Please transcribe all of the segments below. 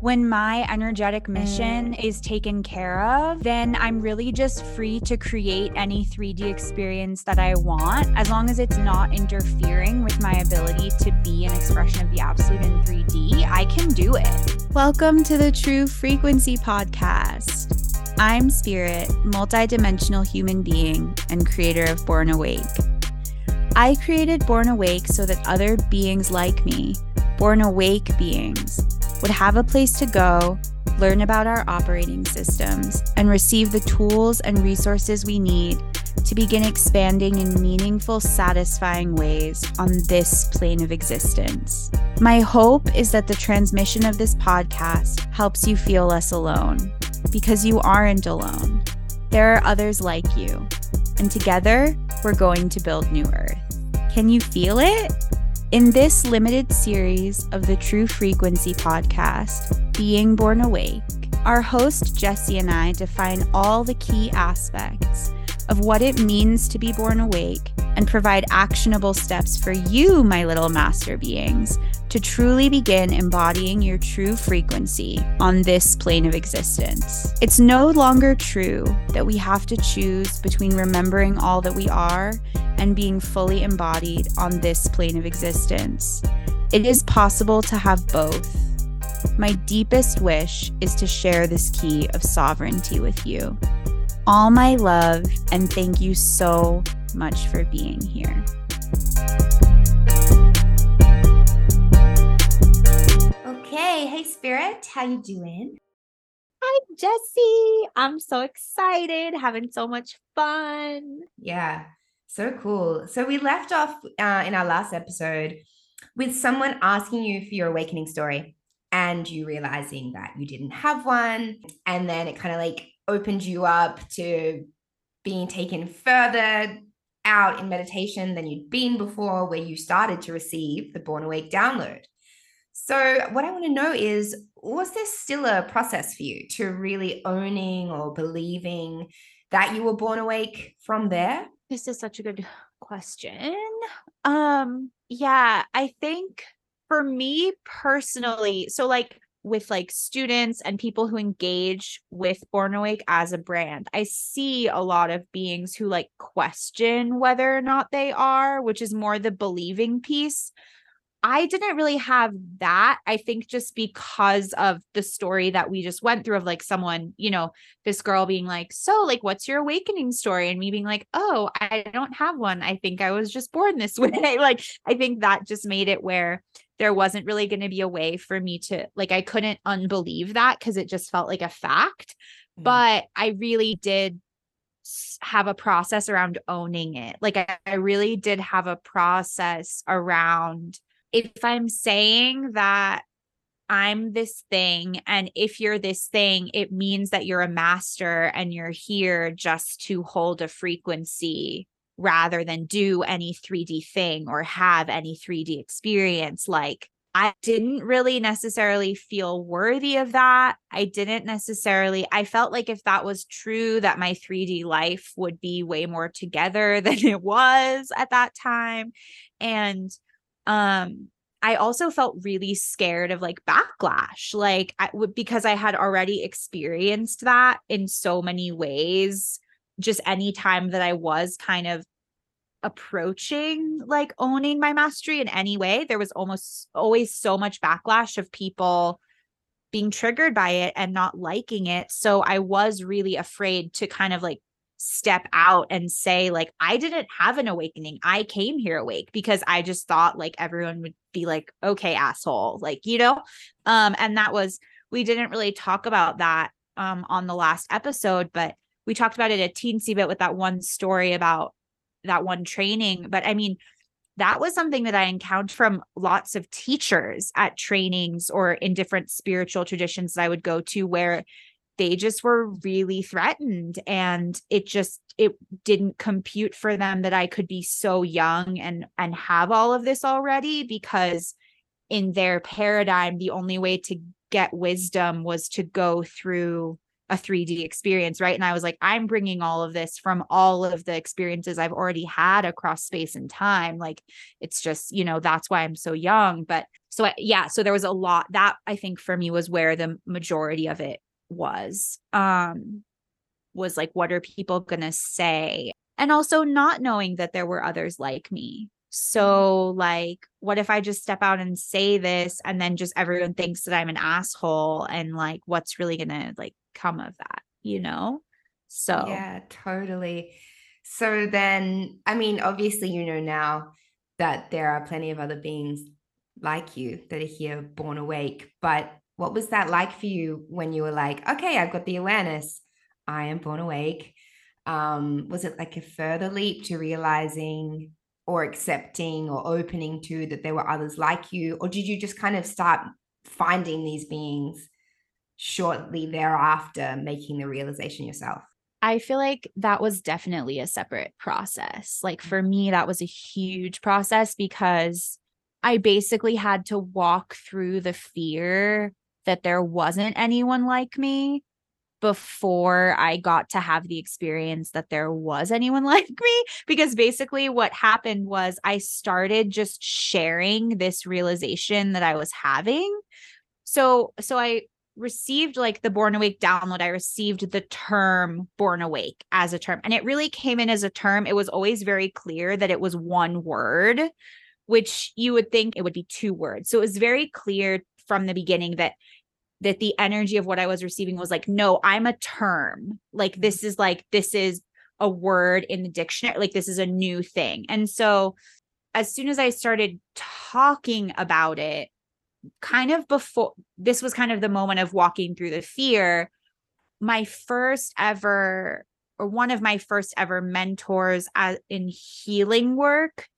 when my energetic mission mm. is taken care of, then I'm really just free to create any 3D experience that I want, as long as it's not interfering with my ability to be an expression of the absolute in 3D. I can do it. Welcome to the True Frequency Podcast. I'm Spirit, multidimensional human being and creator of Born Awake. I created Born Awake so that other beings like me, born awake beings, would have a place to go, learn about our operating systems, and receive the tools and resources we need to begin expanding in meaningful, satisfying ways on this plane of existence. My hope is that the transmission of this podcast helps you feel less alone, because you aren't alone. There are others like you, and together we're going to build New Earth. Can you feel it? In this limited series of the True Frequency podcast, Being Born Awake, our host Jessie and I define all the key aspects of what it means to be born awake and provide actionable steps for you, my little master beings, to truly begin embodying your true frequency on this plane of existence. It's no longer true that we have to choose between remembering all that we are and being fully embodied on this plane of existence. It is possible to have both. My deepest wish is to share this key of sovereignty with you. All my love, and thank you so much for being here. Okay, hey Spirit, how you doing? Hi Jessie, I'm so excited, having so much fun. Yeah, so cool. So we left off uh, in our last episode with someone asking you for your awakening story and you realizing that you didn't have one. And then it kind of like opened you up to being taken further out in meditation than you'd been before, where you started to receive the Born Awake download. So, what I want to know is was there still a process for you to really owning or believing that you were born awake from there? This is such a good question. Um, yeah, I think for me personally, so like with like students and people who engage with Born Awake as a brand, I see a lot of beings who like question whether or not they are, which is more the believing piece. I didn't really have that. I think just because of the story that we just went through of like someone, you know, this girl being like, So, like, what's your awakening story? And me being like, Oh, I don't have one. I think I was just born this way. like, I think that just made it where there wasn't really going to be a way for me to, like, I couldn't unbelieve that because it just felt like a fact. Mm-hmm. But I really did have a process around owning it. Like, I, I really did have a process around if I'm saying that I'm this thing, and if you're this thing, it means that you're a master and you're here just to hold a frequency rather than do any 3D thing or have any 3D experience. Like, I didn't really necessarily feel worthy of that. I didn't necessarily, I felt like if that was true, that my 3D life would be way more together than it was at that time. And um I also felt really scared of like backlash, like I, because I had already experienced that in so many ways. Just any time that I was kind of approaching like owning my mastery in any way, there was almost always so much backlash of people being triggered by it and not liking it. So I was really afraid to kind of like step out and say like I didn't have an awakening. I came here awake because I just thought like everyone would be like okay asshole like you know um and that was we didn't really talk about that um on the last episode but we talked about it a teensy bit with that one story about that one training but I mean that was something that I encountered from lots of teachers at trainings or in different spiritual traditions that I would go to where they just were really threatened and it just it didn't compute for them that I could be so young and and have all of this already because in their paradigm the only way to get wisdom was to go through a 3D experience, right? And I was like, I'm bringing all of this from all of the experiences I've already had across space and time. Like, it's just, you know, that's why I'm so young. But so, I, yeah, so there was a lot that I think for me was where the majority of it was. Um, was like, what are people going to say? And also not knowing that there were others like me. So, like, what if I just step out and say this and then just everyone thinks that I'm an asshole? And like, what's really to like come of that, you know? So, yeah, totally. So then, I mean, obviously, you know now that there are plenty of other beings like you that are here born awake. But what was that like for you when you were like, okay, I've got the awareness, I am born awake? Um, was it like a further leap to realizing or accepting or opening to that there were others like you? Or did you just kind of start finding these beings shortly thereafter, making the realization yourself? I feel like that was definitely a separate process. Like for me, that was a huge process because I basically had to walk through the fear that there wasn't anyone like me before I got to have the experience that there was anyone like me. Because basically, what happened was I started just sharing this realization that I was having. So, so I received like the born awake download i received the term born awake as a term and it really came in as a term it was always very clear that it was one word which you would think it would be two words so it was very clear from the beginning that that the energy of what I was receiving was like, no, I'm a term. Like mm-hmm. this is like this is a word in the dictionary. Like this is a new thing. And so as soon as I started talking about it, kind of before this was kind of the moment of walking through the fear, my first ever or one of my first ever mentors as, in healing work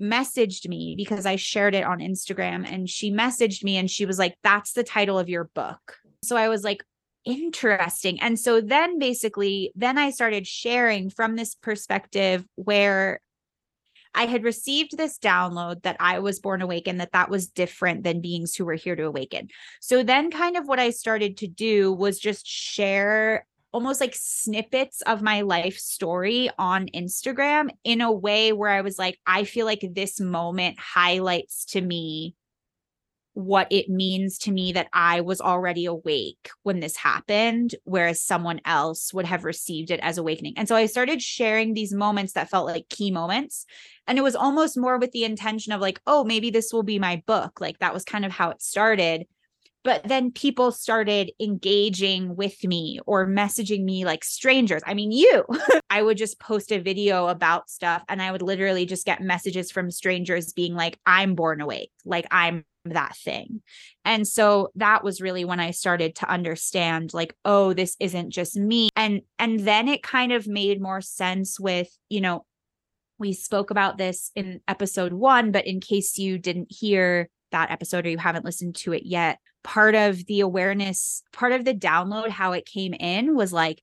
messaged me because I shared it on Instagram and she messaged me and she was like, That's the title of your book. So I was like, Interesting. And so then basically, then I started sharing from this perspective where I had received this download that I was born awakened, that that was different than beings who were here to awaken. So then, kind of what I started to do was just share almost like snippets of my life story on Instagram in a way where I was like, I feel like this moment highlights to me what it means to me that I was already awake when this happened, whereas someone else would have received it as awakening. And so I started sharing these moments that felt like key moments. And it was almost more with the intention of like, oh, maybe this will be my book. Like that was kind of how it started but then people started engaging with me or messaging me like strangers. I mean, you, I would just post a video about stuff and I would literally just get messages from strangers being like, I'm born awake, like I'm that thing. And so that was really when I started to understand like, oh, this isn't just me. And and then it kind of made more sense with, you know, we spoke about this in episode 1, but in case you didn't hear that episode or you haven't listened to it yet, part of the awareness, part of the download, how it came in was like,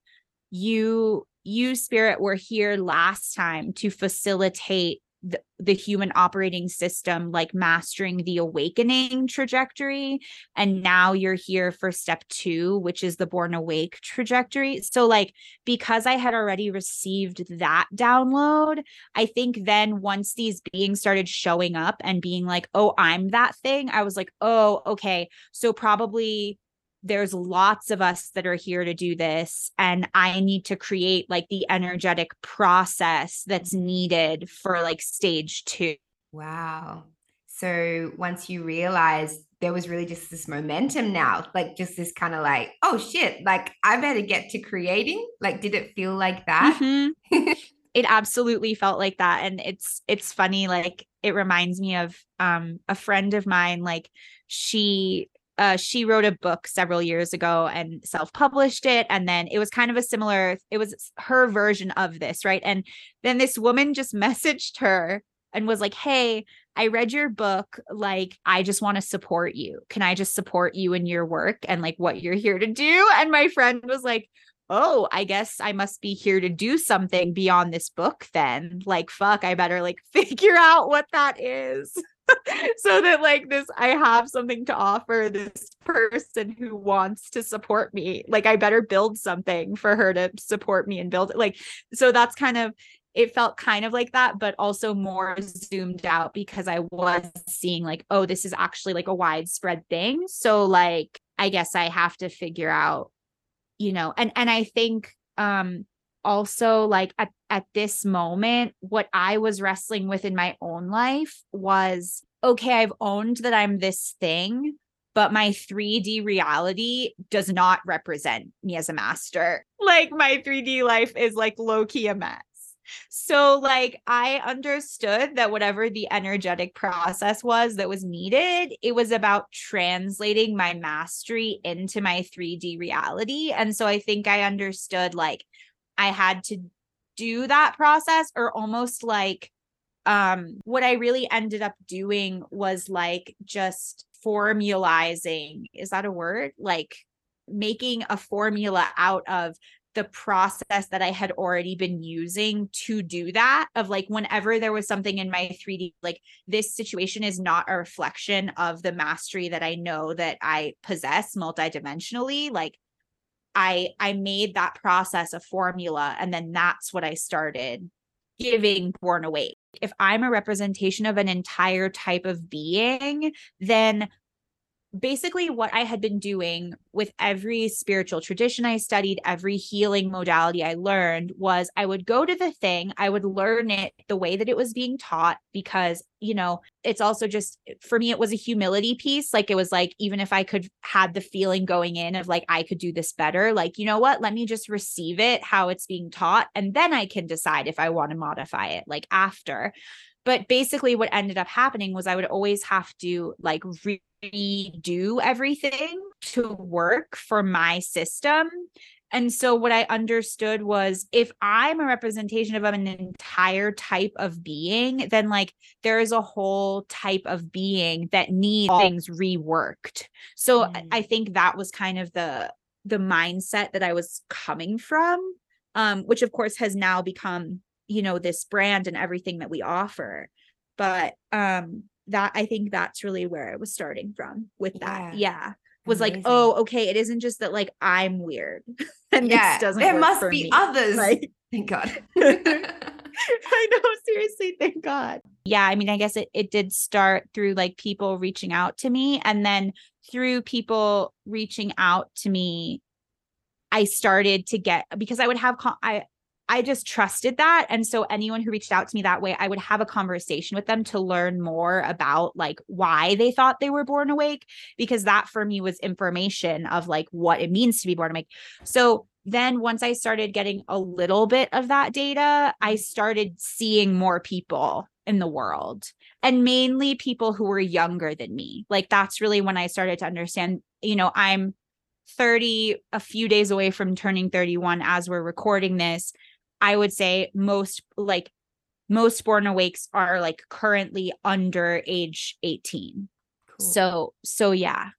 you, you spirit were here last time to facilitate the, the human operating system like mastering the awakening trajectory. And now you're here for step 2 which is the born awake trajectory. So like because i had already received that download i think then once these beings started showing up and being like oh i'm that thing i was like oh okay. So probably there's lots of us that are here to do this and i need to create like the energetic process that's needed for like stage 2 wow. So once you realize there was really just this momentum now like just this kind of like oh shit like i better get to creating like did it feel like that? Mm-hmm. it absolutely felt like that and it's it's funny like it reminds me of um a friend of mine like she uh, she wrote a book several years ago and self-published it and then it was kind of a similar it was her version of this right? And then this woman just messaged her and was like hey i read your book like i just want to support you. Can i just support you in your work and like what you're here to do? And my friend was like oh i guess i must be here to do something beyond this book then. Like fuck i better like figure out what that is so that like this I have something to offer this person who wants to support me. Like I better build something for her to support me and build it. Like so that's kind of it felt kind of like that, but also more zoomed out because I was seeing like, oh, this is actually like a widespread thing. So like I guess I have to figure out, you know, and and I think um also like at, at this moment what i was wrestling with in my own life was okay i've owned that i'm this thing but my 3d reality does not represent me as a master like my 3d life is like low key a mess so, like, I understood that whatever the energetic process was that was needed, it was about translating my mastery into my 3D reality. And so I think I understood, like, I had to do that process or almost like um what I really ended up doing was like just formalizing is that a word? Like making a formula out of the process that I had already been using to do that of like whenever there was something in my 3D like this situation is not a reflection of the mastery that I know that I possess multidimensionally like I I made that process a formula and then that's what I started giving born awake. If I'm a representation of an entire type of being, then basically what I had been doing with every spiritual tradition I studied, every healing modality I learned was I would go to the thing, I would learn it the way that it was being taught because, you know, it's also just for me it was a humility piece, like it was like even if I could had the feeling going in of like I could do this better, like you know what, let me just receive it how it's being taught and then I can decide if I want to modify it like after. But basically, what ended up happening was I would always have to like redo everything to work for my system. And so, what I understood was if I'm a representation of an entire type of being, then like there is a whole type of being that needs things reworked. So, mm. I think that was kind of the the mindset that I was coming from, um, which of course has now become you know this brand and everything that we offer but um that i think that's really where it was starting from with that yeah, yeah. was Amazing. like oh okay it isn't just that like i'm weird and yeah doesn't there must be me. others like thank god I know, seriously, thank God. Yeah, I mean, I guess it, it did start through like people reaching out to me. And then through people reaching out to me, I started to get because I would have, I, I just trusted that. And so anyone who reached out to me that way, I would have a conversation with them to learn more about like why they thought they were born awake, because that for me was information of like what it means to be born awake. So then once I started getting a little bit of that data, I started seeing more people in the world and mainly people who were younger than me. Like that's really when I started to understand, you know, I'm 30 a few days away from turning 31 as we're recording this I would say most like most born awakes are like currently under age 18. Cool. So so yeah.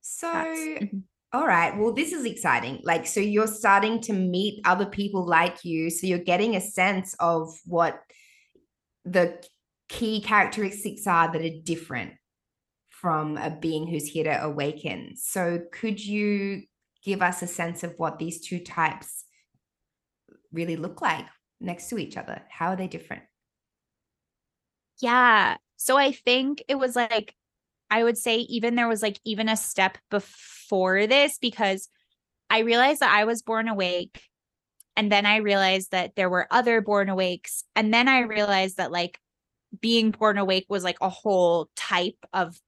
So mm-hmm. all right. Well, this is exciting. Like, so you're starting to meet other people like you. So you're getting a sense of what the key characteristics are that are different from a being who's here to awaken. So could you give us a sense of what these two types really look like next to each other? How are they different? Yeah. So I think it was like, I would say even there was like even a step before this because I realized that I was born awake. And then I realized that there were other born awakes. And then I realized that like being born awake was like a whole type of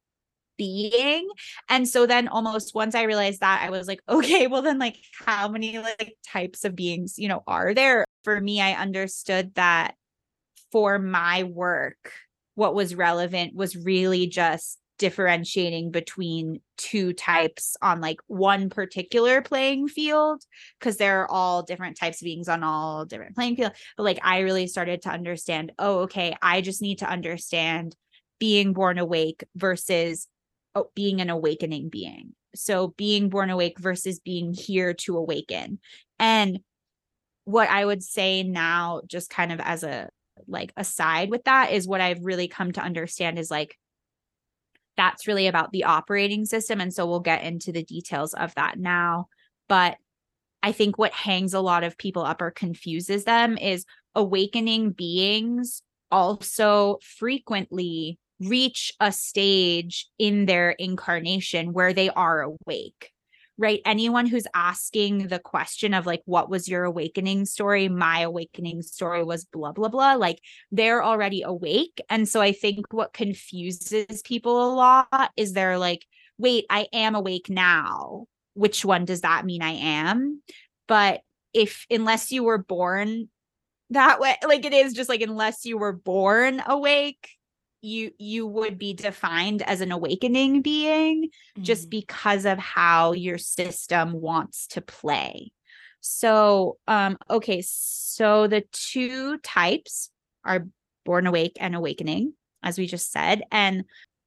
being. And so then almost once I realized that, I was like, okay, well then like how many like types of beings, you know, are there? For me, I understood that for my work, what was relevant was really just differentiating between two types on like one particular playing field because there are all different types of beings on all different playing field but like i really started to understand oh okay i just need to understand being born awake versus being an awakening being. So being born awake versus being here to awaken. And what I would say now, just kind of as a like aside with that, is what I've really come to understand is like that's really about the operating system. And so we'll get into the details of that now. But I think what hangs a lot of people up or confuses them is awakening beings also frequently reach a stage in their incarnation where they are awake right? Anyone who's asking the question of like what was your awakening story? My awakening story was blah blah blah. Like they're already awake. And so i think what confuses people a lot is they're like wait i am awake now. Which one does that mean i am? But if unless you were born that way like it is just like unless you were born awake you you would be defined as an awakening being mm-hmm. just because of how your system wants to play so um okay so the two types are born awake and awakening as we just said and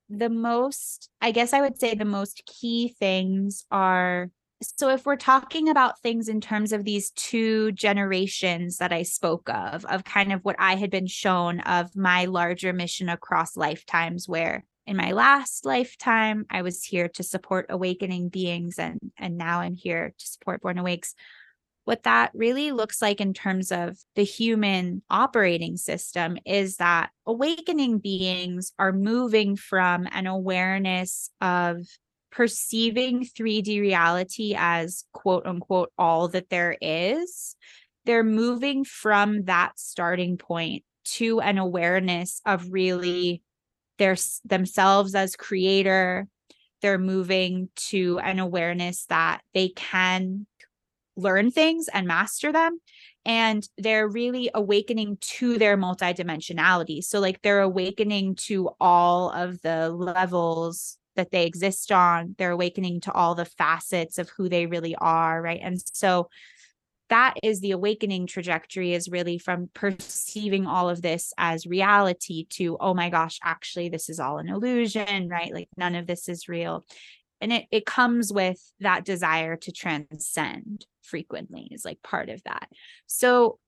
the most i guess i would say the most key things are so if we're talking about things in terms of these two generations that I spoke of, of kind of what I had been shown of my larger mission across lifetimes, where in my last lifetime I was here to support awakening beings and and now I'm here to support born awakes. What that really looks like in terms of the human operating system is that awakening beings are moving from an awareness of perceiving 3D reality as quote unquote all that there is, they're moving from that starting point to an awareness of really their themselves as creator. They're moving to an awareness that they can learn things and master them and they're really awakening to their multidimensionality so like they're awakening to all of the levels that they exist on they're awakening to all the facets of who they really are right? And so that is the awakening trajectory is really from perceiving all of this as reality to oh my gosh actually this is all an illusion right? Like none of this is real. And it it comes with that desire to transcend frequently is like part of that. So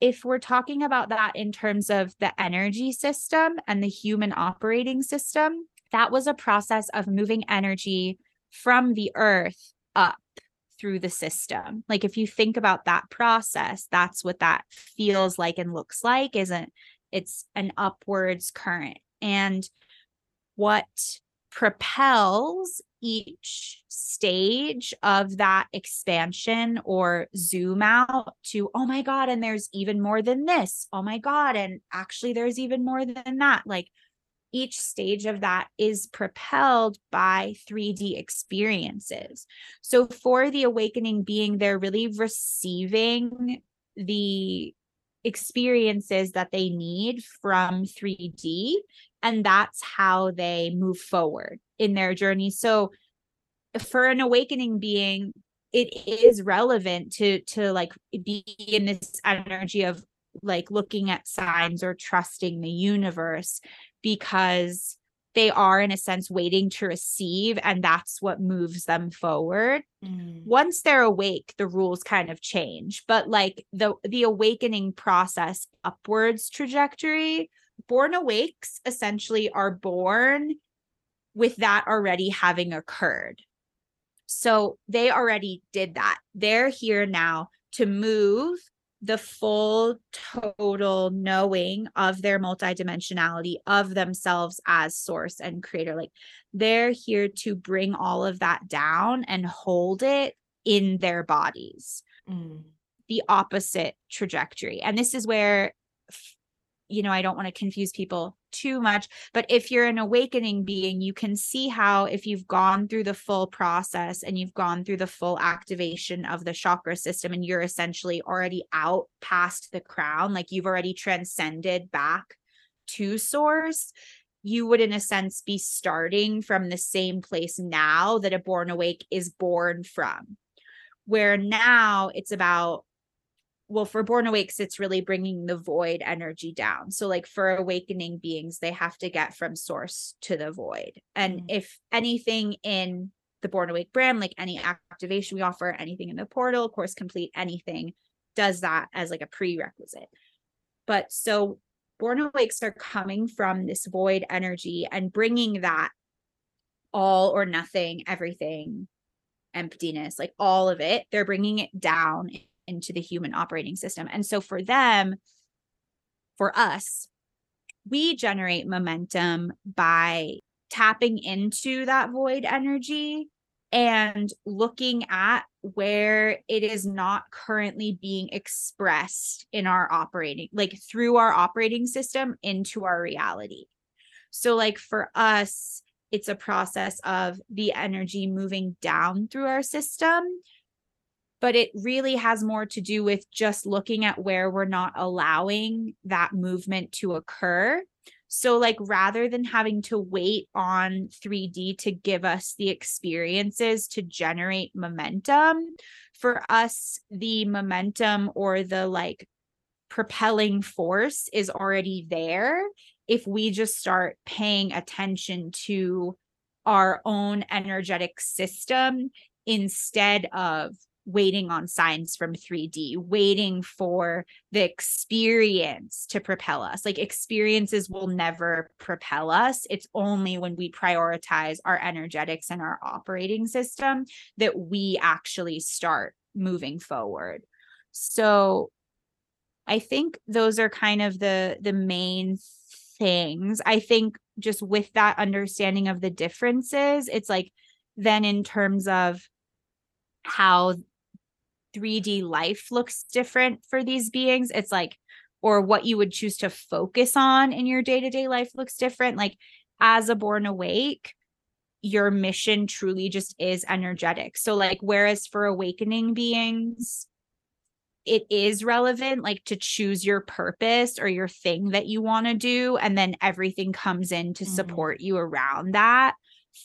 if we're talking about that in terms of the energy system and the human operating system that was a process of moving energy from the earth up through the system. Like if you think about that process, that's what that feels like and looks like, isn't it's an upwards current. And what propels each stage of that expansion or zoom out to, oh my God, and there's even more than this. Oh my God. And actually, there's even more than that. Like each stage of that is propelled by 3D experiences. So for the awakening being, they're really receiving the experiences that they need from 3D. And that's how they move forward in their journey. So for an awakening being, it is relevant to to like be in this energy of like looking at signs or trusting the universe because they are in a sense waiting to receive and that's what moves them forward. Mm. once they're awake the rules kind of change but like the the awakening process upwards trajectory born awakes essentially are born with that already having occurred. So they already did that. They're here now to move the full total knowing of their multidimensionality of themselves as source and creator. Like they're here to bring all of that down and hold it in their bodies. Mm. the opposite trajectory. And this is where you know i don't want to confuse people too much. But if you're an awakening being, you can see how, if you've gone through the full process and you've gone through the full activation of the chakra system, and you're essentially already out past the crown, like you've already transcended back to source, you would, in a sense, be starting from the same place now that a born awake is born from. Where now it's about well for born awakes it's really bringing the void energy down so like for awakening beings they have to get from source to the void and mm. if anything in the born awake brand like any activation we offer anything in the portal course complete anything does that as like a prerequisite but so born awakes are coming from this void energy and bringing that all or nothing, everything, emptiness, like all of it. They're bringing it down into the human operating system. And so for them, for us, we generate momentum by tapping into that void energy and looking at where it is not currently being expressed in our operating like through our operating system into our reality so like for us it's a process of the energy moving down through our system but it really has more to do with just looking at where we're not allowing that movement to occur. So, like, rather than having to wait on 3D to give us the experiences to generate momentum, for us, the momentum or the like propelling force is already there if we just start paying attention to our own energetic system instead of waiting on signs from 3D, waiting for the experience to propel us. Like experiences will never propel us. It's only when we prioritize our energetics and our operating system that we actually start moving forward. So I think those are kind of the the main things. I think just with that understanding of the differences, it's like then in terms of how 3D life looks different for these beings. It's like, or what you would choose to focus on in your day to day life looks different. Like, as a born awake, your mission truly just is energetic. So, like, whereas for awakening beings, it is relevant, like to choose your purpose or your thing that you want to do. And then everything comes in to mm-hmm. support you around that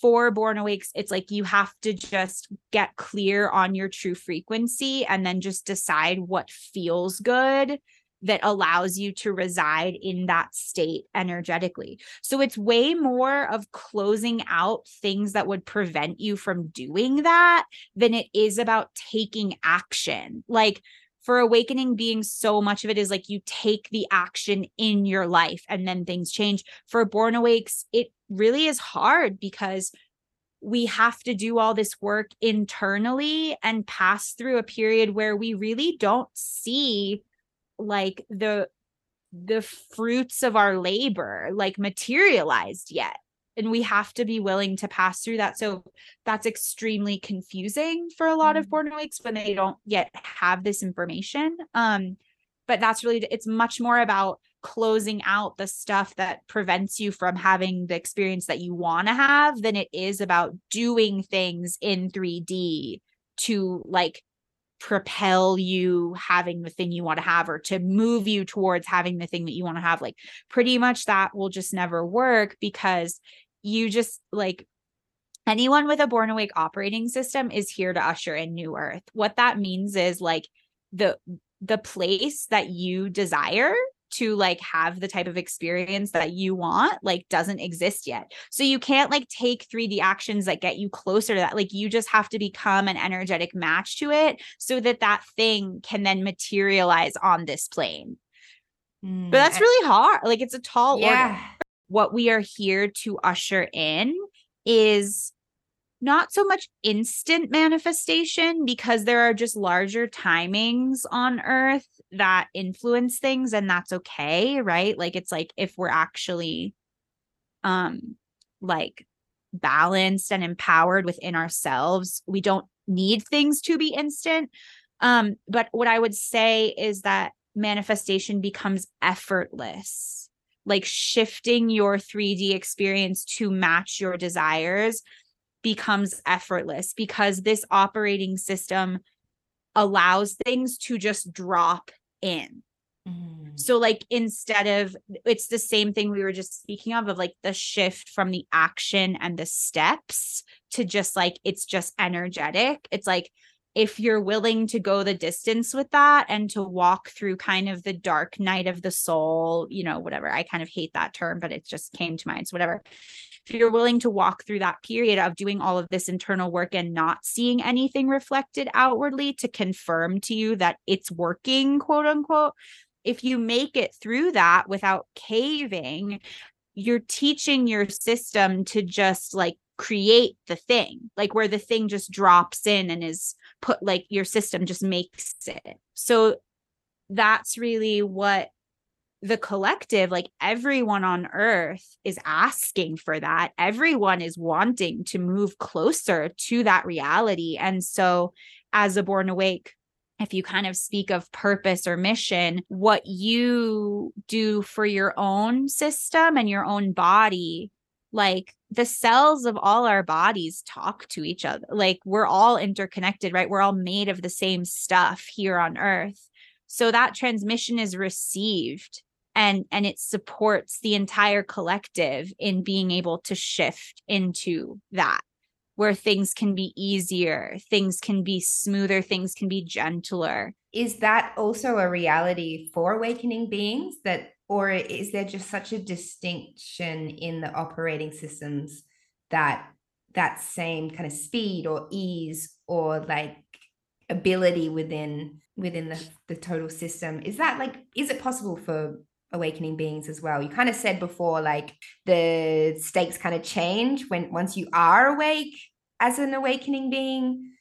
for born awakes it's like you have to just get clear on your true frequency and then just decide what feels good that allows you to reside in that state energetically. So it's way more of closing out things that would prevent you from doing that than it is about taking action. Like for awakening being so much of it is like you take the action in your life and then things change for born awakes it really is hard because we have to do all this work internally and pass through a period where we really don't see like the the fruits of our labor like materialized yet. And we have to be willing to pass through that. So that's extremely confusing for a lot mm-hmm. of born awakes when they don't yet have this information. Um but that's really it's much more about closing out the stuff that prevents you from having the experience that you want to have than it is about doing things in 3D to like propel you having the thing you want to have or to move you towards having the thing that you want to have like pretty much that will just never work because you just like anyone with a born awake operating system is here to usher in new earth. What that means is like the the place that you desire to like have the type of experience that you want like doesn't exist yet. So you can't like take 3D actions that get you closer to that. Like you just have to become an energetic match to it so that that thing can then materialize on this plane. Mm, but that's really hard. Like it's a tall yeah. order what we are here to usher in is not so much instant manifestation because there are just larger timings on earth that influence things and that's okay right? Like it's like if we're actually um like balanced and empowered within ourselves we don't need things to be instant. Um but what i would say is that manifestation becomes effortless like shifting your 3D experience to match your desires becomes effortless because this operating system allows things to just drop in. Mm. So, like, instead of it's the same thing we were just speaking of, of like the shift from the action and the steps to just like it's just energetic. It's like if you're willing to go the distance with that and to walk through kind of the dark night of the soul, you know, whatever. I kind of hate that term, but it just came to mind. So, whatever. If you're willing to walk through that period of doing all of this internal work and not seeing anything reflected outwardly to confirm to you that it's working, quote unquote, if you make it through that without caving, you're teaching your system to just like create the thing, like where the thing just drops in and is put like your system just makes it. So that's really what the collective, like everyone on earth is asking for that. Everyone is wanting to move closer to that reality. And so, as a born awake, if you kind of speak of purpose or mission, what you do for your own system and your own body, like the cells of all our bodies talk to each other. Like we're all interconnected, right? We're all made of the same stuff here on earth. So that transmission is received and and it supports the entire collective in being able to shift into that where things can be easier, things can be smoother, things can be gentler. Is that also a reality for awakening beings that or is there just such a distinction in the operating systems that that same kind of speed or ease or like ability within within the, the total system is that like is it possible for awakening beings as well. You kind of said before like the stakes kind of change when once you are awake as an awakening being.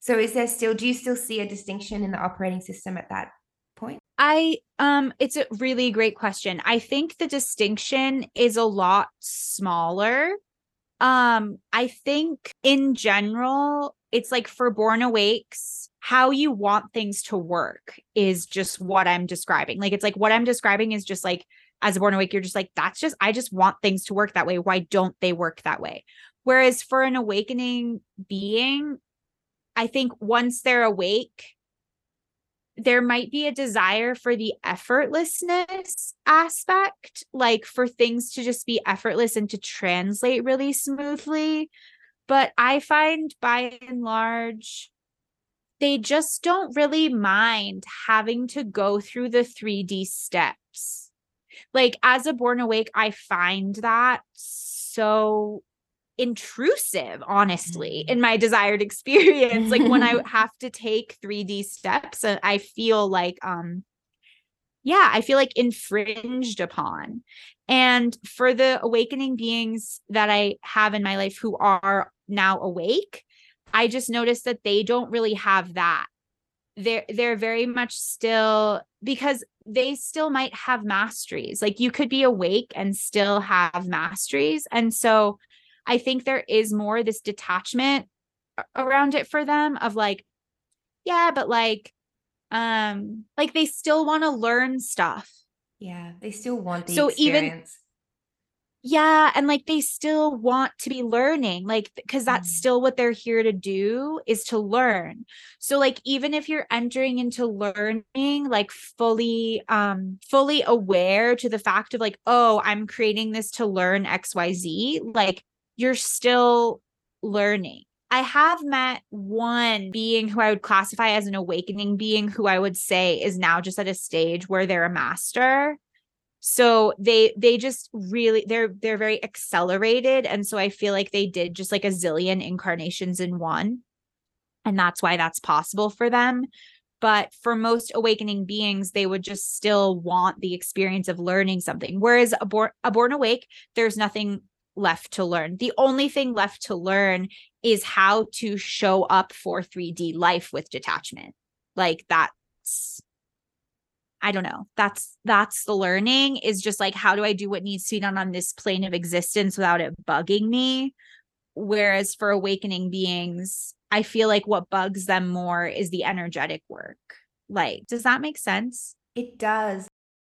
So is there still do you still see a distinction in the operating system at that point? I um it's a really great question. I think the distinction is a lot smaller um i think in general it's like for born awakes how you want things to work is just what I'm describing. Like it's like what I'm describing is just like as a born awake, you're just like, that's just, I just want things to work that way. Why don't they work that way? Whereas for an awakening being, I think once they're awake, there might be a desire for the effortlessness aspect, like for things to just be effortless and to translate really smoothly. But I find by and large, they just don't really mind having to go through the 3D steps. Like as a born awake, I find that so intrusive, honestly, mm. in my desired experience. like when I have to take 3D steps, uh, I feel like um yeah, I feel like infringed upon. And for the awakening beings that I have in my life who are now awake, I just noticed that they don't really have that. They're they're very much still because they still might have masteries. Like you could be awake and still have masteries. And so I think there is more this detachment around it for them of like, yeah, but like um like they still want to learn stuff. Yeah, they still want the so experience. even yeah and like they still want to be learning like because that's mm. still what they're here to do is to learn so like even if you're entering into learning like fully um fully aware to the fact of like oh i'm creating this to learn xyz like you're still learning. I have met one being who I would classify as an awakening being who I would say is now just at a stage where they're a master. So they they just really they're they're very accelerated. And so i feel like they did just like a zillion incarnations in one. And that's why that's possible for them. But for most awakening beings they would just still want the experience of learning something. Whereas a born, a born awake there's nothing left to learn the only thing left to learn is how to show up for 3d life with detachment like that's I don't know. That's that's the learning is just like how do I do what needs to be done on this plane of existence without it bugging me? Whereas for awakening beings, I feel like what bugs them more is the energetic work. Like, does that make sense? It does.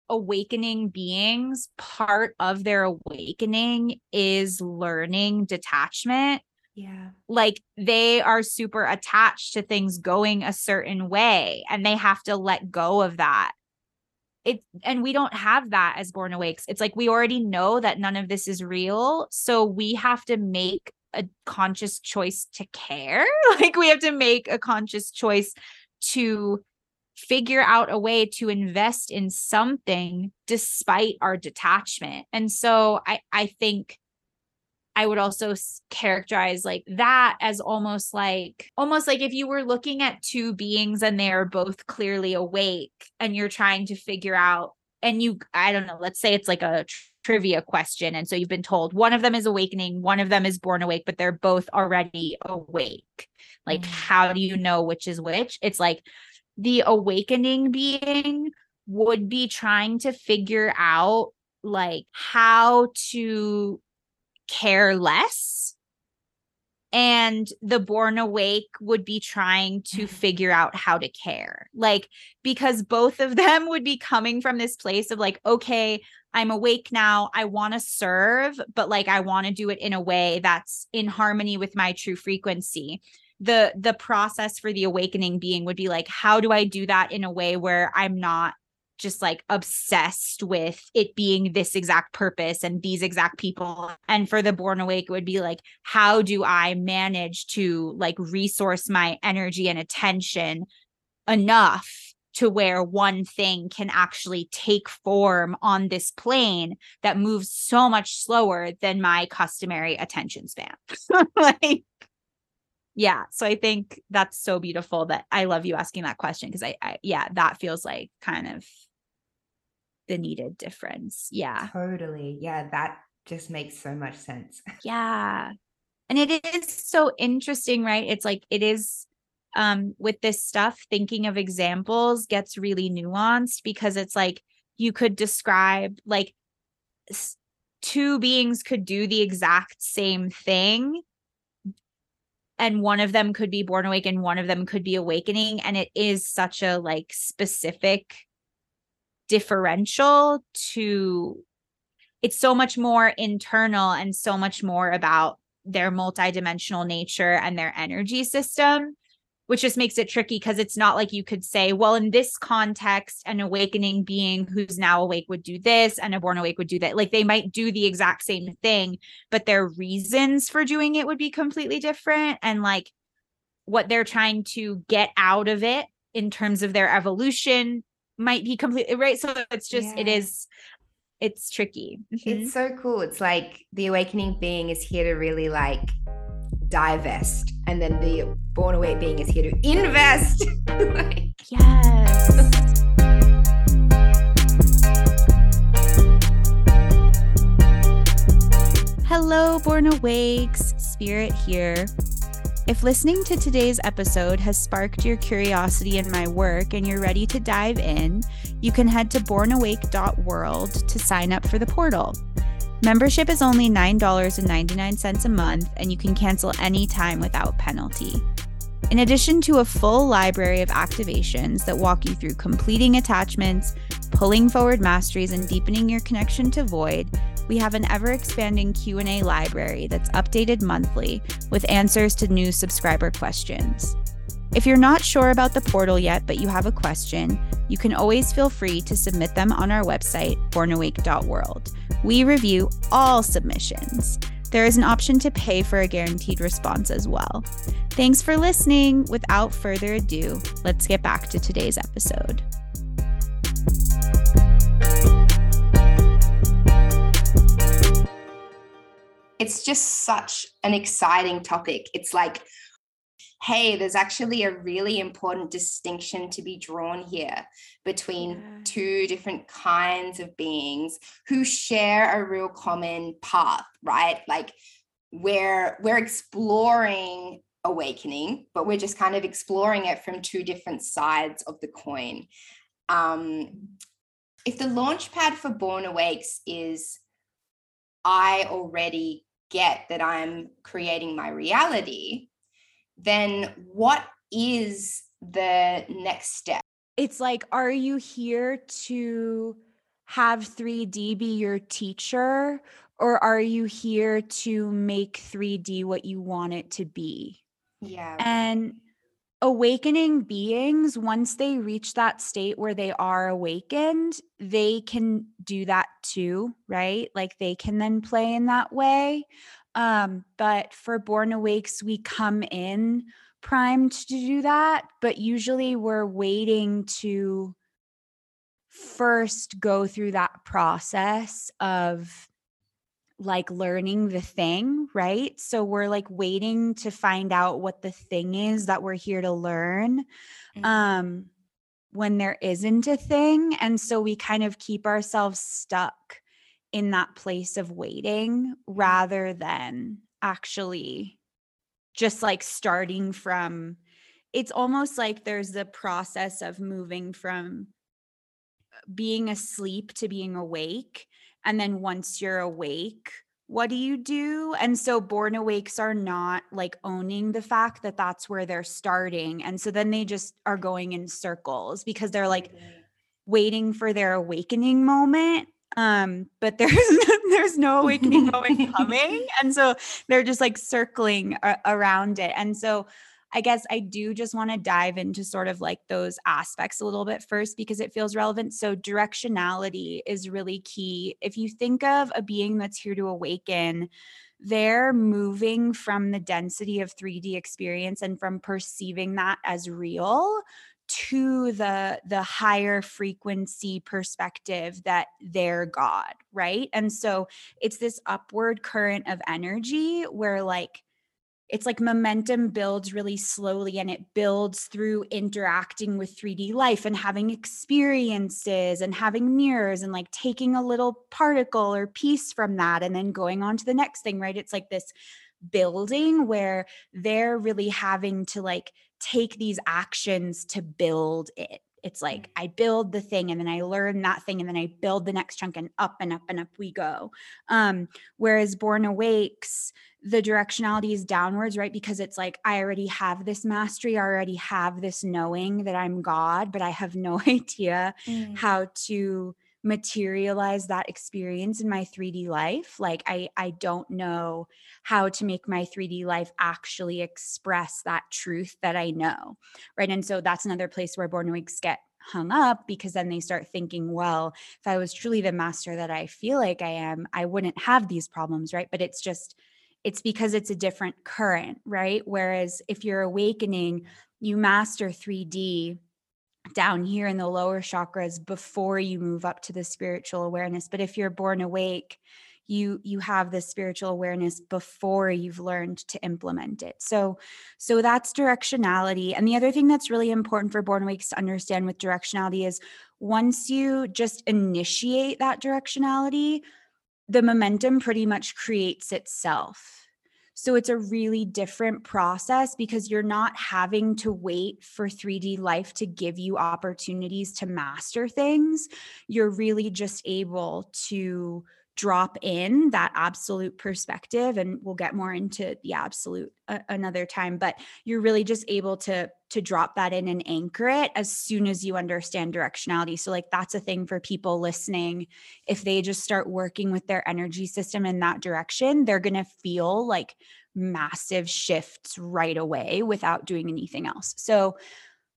Awakening beings, part of their awakening is learning detachment. Yeah. Like they are super attached to things going a certain way and they have to let go of that it and we don't have that as born awakes it's like we already know that none of this is real so we have to make a conscious choice to care like we have to make a conscious choice to figure out a way to invest in something despite our detachment and so i i think I would also characterize like that as almost like almost like if you were looking at two beings and they are both clearly awake and you're trying to figure out and you I don't know, let's say it's like a trivia question. And so you've been told one of them is awakening, one of them is born awake, but they're both already awake. Like, mm-hmm. how do you know which is which? It's like the awakening being would be trying to figure out like how to care less. And the born awake would be trying to mm. figure out how to care. Like because both of them would be coming from this place of like okay i'm awake now i want to serve but like i want to do it in a way that's in harmony with my true frequency the the process for the awakening being would be like how do i do that in a way where i'm not just like obsessed with it being this exact purpose and these exact people. And for the born awake, it would be like, how do I manage to like resource my energy and attention enough to where one thing can actually take form on this plane that moves so much slower than my customary attention span. like, yeah. So I think that's so beautiful that I love you asking that question because I, I, yeah, that feels like kind of the needed difference. Yeah. Totally. Yeah, that just makes so much sense. yeah. And it is so interesting, right? It's like it is um with this stuff thinking of examples gets really nuanced because it's like you could describe like two beings could do the exact same thing and one of them could be born awake and one of them could be awakening and it is such a like specific differential to it's so much more internal and so much more about their multidimensional nature and their energy system which just makes it tricky because it's not like you could say well in this context an awakening being who's now awake would do this and a born awake would do that like they might do the exact same thing but their reasons for doing it would be completely different and like what they're trying to get out of it in terms of their evolution might be completely right. So it's just, yeah. it is, it's tricky. Mm-hmm. It's so cool. It's like the awakening being is here to really like divest, and then the born awake being is here to invest. like, yes. Hello, Born Awakes, Spirit here. If listening to today's episode has sparked your curiosity in my work and you're ready to dive in, you can head to bornawake.world to sign up for the portal. Membership is only $9.99 a month, and you can cancel anytime without penalty. In addition to a full library of activations that walk you through completing attachments, pulling forward masteries, and deepening your connection to void, we have an ever-expanding Q&A library that's updated monthly with answers to new subscriber questions. If you're not sure about the portal yet but you have a question, you can always feel free to submit them on our website, bornawake.world. We review all submissions. There is an option to pay for a guaranteed response as well. Thanks for listening. Without further ado, let's get back to today's episode. it's just such an exciting topic. It's like, hey, there's actually a really important distinction to be drawn here between yeah. two different kinds of beings who share a real common path, right? Like we're we're exploring awakening, but we're just kind of exploring it from two different sides of the coin. Um, if the launch pad for Born Awakes is I already get that I'm creating my reality, then what is the next step? It's like, are you here to have 3D be your teacher, or are you here to make 3D what you want it to be? Yeah. And awakening beings, once they reach that state where they are awakened, they can do that too, right? Like they can then play in that way. Um, but for born awakes, we come in primed to do that, but usually we're waiting to first go through that process of like learning the thing, right? So we're like waiting to find out what the thing is that we're here to learn. Mm-hmm. Um when there isn't a thing and so we kind of keep ourselves stuck in that place of waiting mm-hmm. rather than actually just like starting from it's almost like there's the process of moving from uh, being asleep to being awake and then once you're awake what do you do? And so born awakes are not like owning the fact that that's where they're starting and so then they just are going in circles because they're like waiting for their awakening moment um but there's there's no awakening moment coming and so they're just like circling a- around it and so I guess I do just want to dive into sort of like those aspects a little bit first because it feels relevant. So, directionality is really key. If you think of a being that's here to awaken, they're moving from the density of 3D experience and from perceiving that as real to the the higher frequency perspective that they're god right and so it's this upward current of energy where like it's like momentum builds really slowly and it builds through interacting with 3D life and having experiences and having mirrors and like taking a little particle or piece from that and then going on to the next thing, right? It's like this building where they're really having to like take these actions to build it. It's like mm. I build the thing and then I learn that thing and then I build the next chunk and up and up and up we go. Um, whereas Born Awakes, the directionality is downwards, right? Because it's like, I already have this mastery, I already have this knowing that I'm God, but I have no idea mm. how to materialize that experience in my 3D life. Like I I don't know how to make my 3D life actually express that truth that I know. Right? And so that's another place where born awakes get hung up because then they start thinking, well, if I was truly the master that I feel like I am, I wouldn't have these problems, right? But it's just it's because it's a different current, right? Whereas if you're awakening, you master 3D down here in the lower chakras before you move up to the spiritual awareness. But if you're born awake, you you have the spiritual awareness before you've learned to implement it so so that's directionality and the other thing that's really important for born awakes to understand with directionality is once you just initiate that directionality the momentum pretty much creates itself. So it's a really different process because you're not having to wait for 3D life to give you opportunities to master things. You're really just able to drop in that absolute perspective and we'll get more into the absolute uh, another time but you're really just able to to drop that in and anchor it as soon as you understand directionality. So like that's a thing for people listening. If they just start working with their energy system in that direction they're going to feel like massive shifts right away without doing anything else. So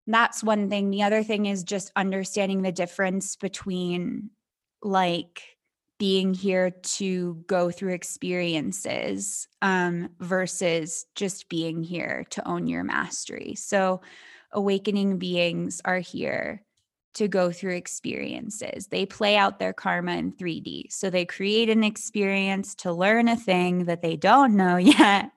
that's one thing. The other thing is just understanding the difference between like being here to go through experiences um, versus just being here to own your mastery. So, awakening beings are here to go through experiences. They play out their karma in 3D. So, they create an experience to learn a thing that they don't know yet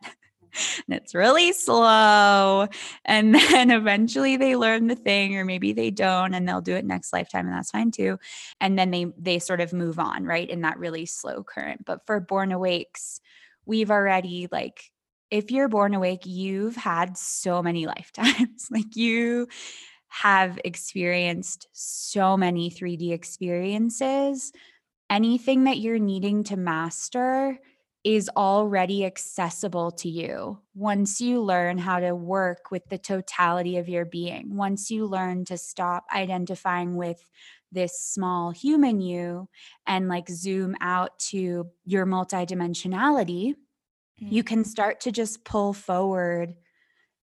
and it's really slow. And then eventually they learn the thing, or maybe they don't, and they'll do it next lifetime, and that's fine too. And then they they sort of move on, right? In that really slow current. But for born awakes, we've already like if you're born awake, you've had so many lifetimes. like you have experienced so many 3D experiences. Anything that you're needing to master is already accessible to you once you learn how to work with the totality of your being, once you learn to stop identifying with this small human you and like zoom out to your multidimensionality, mm-hmm. you can start to just pull forward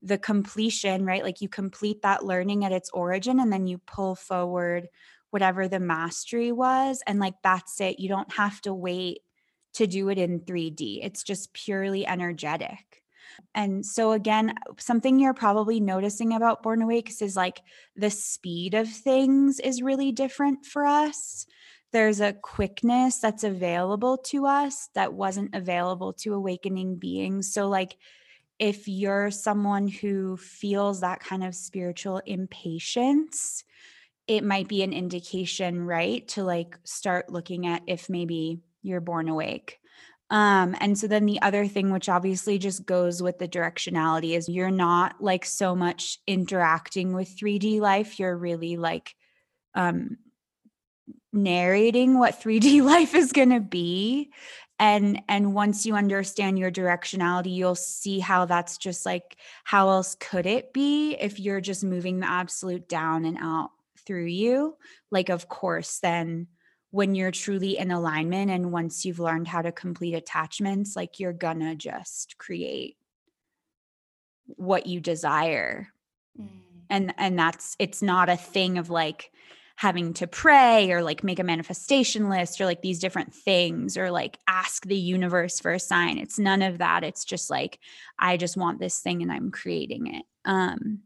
the completion, right? Like you complete that learning at its origin and then you pull forward whatever the mastery was. And like that's it. You don't have to wait to do it in 3D. It's just purely energetic. And so, again, something you're probably noticing about Born Awakes is like the speed of things is really different for us. There's a quickness that's available to us that wasn't available to awakening beings. So, like, if you're someone who feels that kind of spiritual impatience, it might be an indication, right? To like start looking at if maybe you're born awake. Um, and so then the other thing, which obviously just goes with the directionality, is you're not like so much interacting with 3D life. You're really like um, narrating what 3D life is going to be. And and once you understand your directionality, you'll see how that's just like how else could it be if you're just moving the absolute down and out through you? Like, of course, then when you're truly in alignment and once you've learned how to complete attachments, like you're gonna just create what you desire. Mm. And and that's it's not a thing of like having to pray or like make a manifestation list or like these different things or like ask the universe for a sign. It's none of that. It's just like I just want this thing and I'm creating it. Um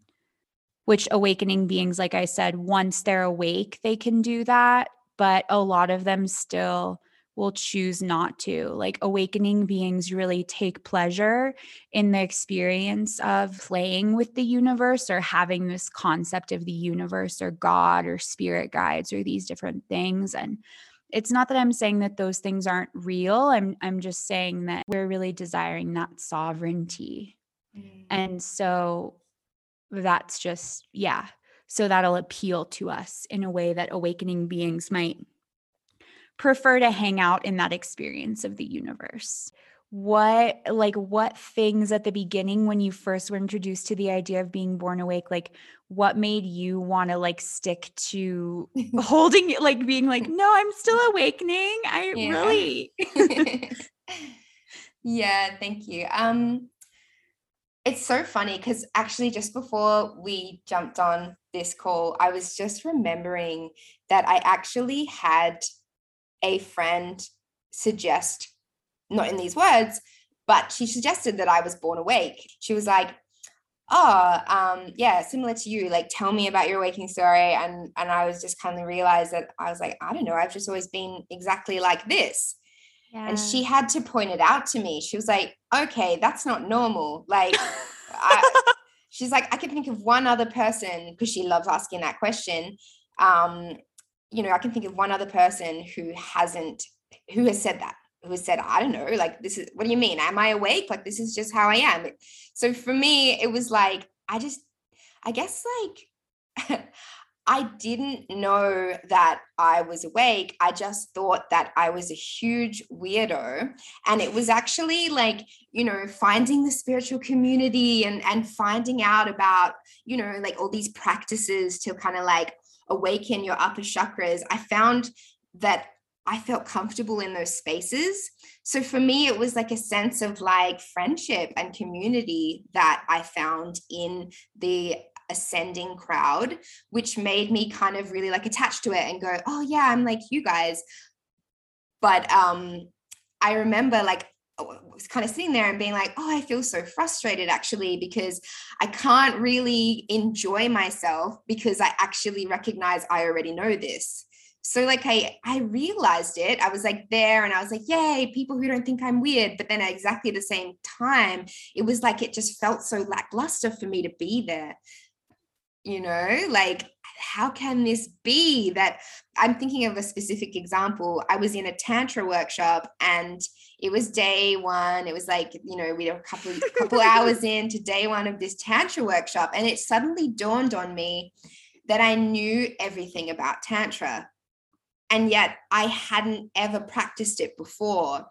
which awakening beings like I said, once they're awake, they can do that but a lot of them still will choose not to. Like awakening beings really take pleasure in the experience of playing with the universe or having this concept of the universe or God or spirit guides or these different things. And it's not that I'm saying that those things aren't real. I'm I'm just saying that we're really desiring that sovereignty. Mm. And so that's just yeah, so that'll appeal to us in a way that awakening beings might prefer to hang out in that experience of the universe. What, like, what things at the beginning when you first were introduced to the idea of being born awake, like, what made you want to like stick to holding it, like, being like, no, I'm still awakening? I yeah. really. yeah, thank you. Um, it's so funny because actually, just before we jumped on this call, I was just remembering that I actually had a friend suggest, not in these words, but she suggested that I was born awake. She was like, oh um yeah similar to you like tell me about your waking story and and i was just kind of realized that i was like i don't know i've just always been exactly like this yeah. And she had to point it out to me. She was like, okay, that's not normal. Like, I, she's like, I can think of one other person because she loves asking that question. Um, you know, I can think of one other person who hasn't, who has said that, who has said, I don't know, like, this is, what do you mean? Am I awake? Like, this is just how I am. So for me, it was like, I just, I guess like, I didn't know that I was awake. I just thought that I was a huge weirdo. And it was actually like, you know, finding the spiritual community and, and finding out about, you know, like all these practices to kind of like awaken your upper chakras. I found that I felt comfortable in those spaces. So for me, it was like a sense of like friendship and community that I found in the ascending crowd, which made me kind of really like attached to it and go, oh yeah, I'm like you guys. But um, I remember like was kind of sitting there and being like, oh, I feel so frustrated actually because I can't really enjoy myself because I actually recognize I already know this. So like I I realized it. I was like there and I was like, yay, people who don't think I'm weird. But then at exactly the same time, it was like it just felt so lackluster for me to be there you know like how can this be that i'm thinking of a specific example i was in a tantra workshop and it was day one it was like you know we were a couple couple hours into day one of this tantra workshop and it suddenly dawned on me that i knew everything about tantra and yet i hadn't ever practiced it before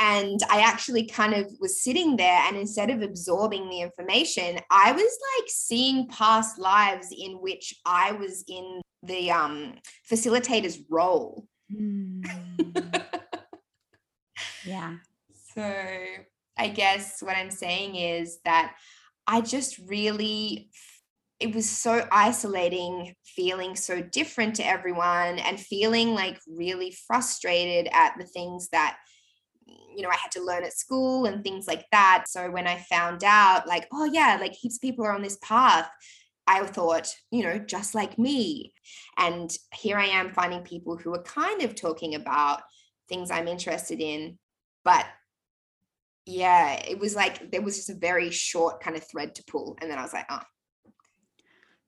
and I actually kind of was sitting there, and instead of absorbing the information, I was like seeing past lives in which I was in the um, facilitator's role. Mm. yeah. So I guess what I'm saying is that I just really it was so isolating feeling so different to everyone and feeling like really frustrated at the things that you know, I had to learn at school and things like that. So when I found out, like, oh, yeah, like heaps of people are on this path, I thought, you know, just like me. And here I am finding people who are kind of talking about things I'm interested in. But yeah, it was like there was just a very short kind of thread to pull. And then I was like, oh.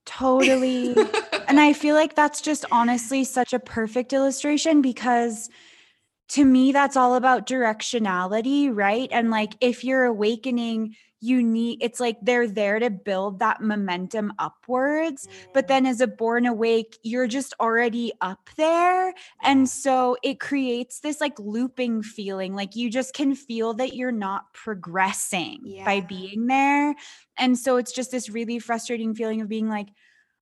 Totally. and I feel like that's just honestly such a perfect illustration because to me that's all about directionality right? And like if you're awakening you need it's like they're there to build that momentum upwards but then as a born awake you're just already up there. And so it creates this like looping feeling like you just can feel that you're not progressing yeah. by being there. And so it's just this really frustrating feeling of being like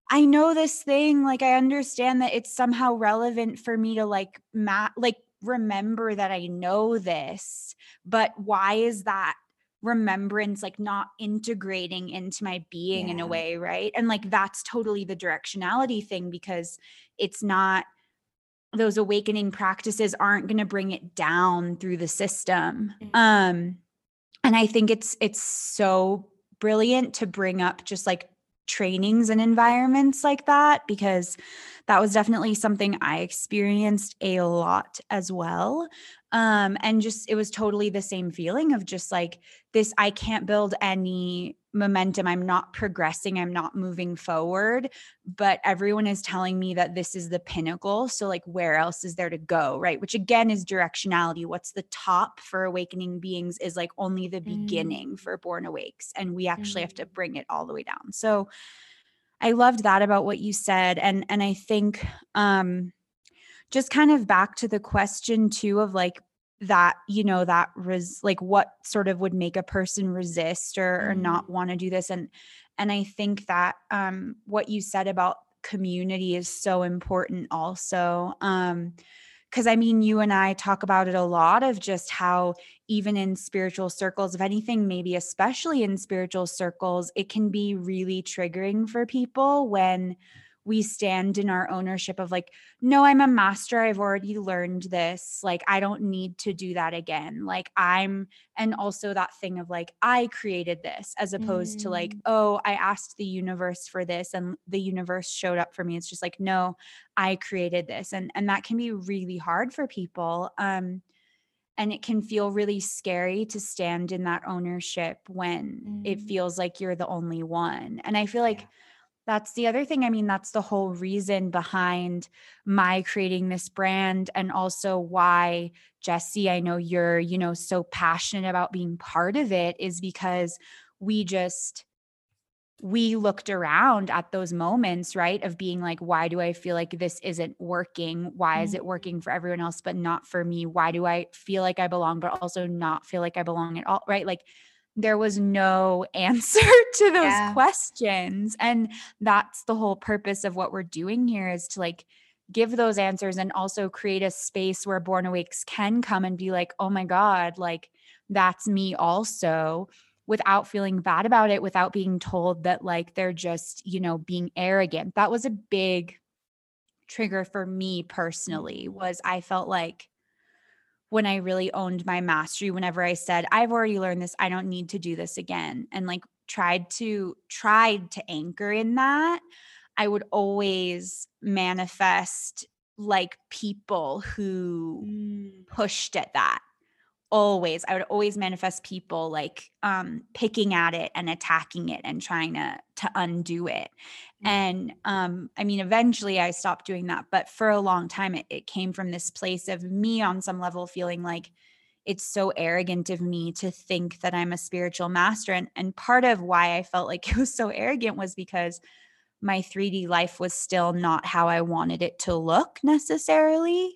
I know this thing like I understand that it's somehow relevant for me to like mat like remember that I know this but why is that remembrance like not integrating into my being yeah. in a way right and like that's totally the directionality thing because it's not those awakening practices aren't going to bring it down through the system mm-hmm. um and i think it's it's so brilliant to bring up just like trainings and environments like that because that was definitely something I experienced a lot as well. Um, and just it was totally the same feeling of just like this I can't build any momentum. I'm not progressing, I'm not moving forward, but everyone is telling me that this is the pinnacle. So, like, where else is there to go? Right. Which again is directionality. What's the top for awakening beings is like only the beginning mm. for born awakes. And we actually mm. have to mm. bring it all the way down. So, I loved that about what you said. And, and I think, um, just kind of back to the question too of like that you know that res like what sort of would make a person resist or, or not mm-hmm. want to do this and and i think that um what you said about community is so important also um because I mean, you and I talk about it a lot of just how, even in spiritual circles, if anything, maybe especially in spiritual circles, it can be really triggering for people when we stand in our ownership of like no i'm a master i've already learned this like i don't need to do that again like i'm and also that thing of like i created this as opposed mm. to like mm. oh i asked the universe for this and the universe showed up for me it's just like no i created this and and that can be really hard for people um and it can feel really scary to stand in that ownership when mm. it feels like you're the only one and i feel like yeah that's the other thing. I mean, that's the whole reason behind my creating this brand and also why Jessie, I know you're, you know, so passionate about being part of it is because we just we looked around at those moments, right? Of being like, why do I feel like this isn't working? Why is it mm-hmm. working for everyone else, but not for me? Why do I feel like I belong, but also not feel like I belong at all? Right. Like, there was no answer to those yeah. questions and that's the whole purpose of what we're doing here is to like give those answers and also create a space where born awakes can come and be like oh my god like that's me also without feeling bad about it without being told that like they're just you know being arrogant that was a big trigger for me personally mm. was i felt like when I really owned my mastery, whenever I said, I've already learned this, I don't need to do this again. And like tried to tried to anchor in that, I would always manifest like people who mm. pushed at that always i would always manifest people like um picking at it and attacking it and trying to to undo it. Mm-hmm. and um i mean eventually i stopped doing that but for a long time it, it came from this place of me on some level feeling like it's so arrogant of me to think that i'm a spiritual master. And and part of why i felt like it was so arrogant was because my 3d life was still not how i wanted it to look necessarily.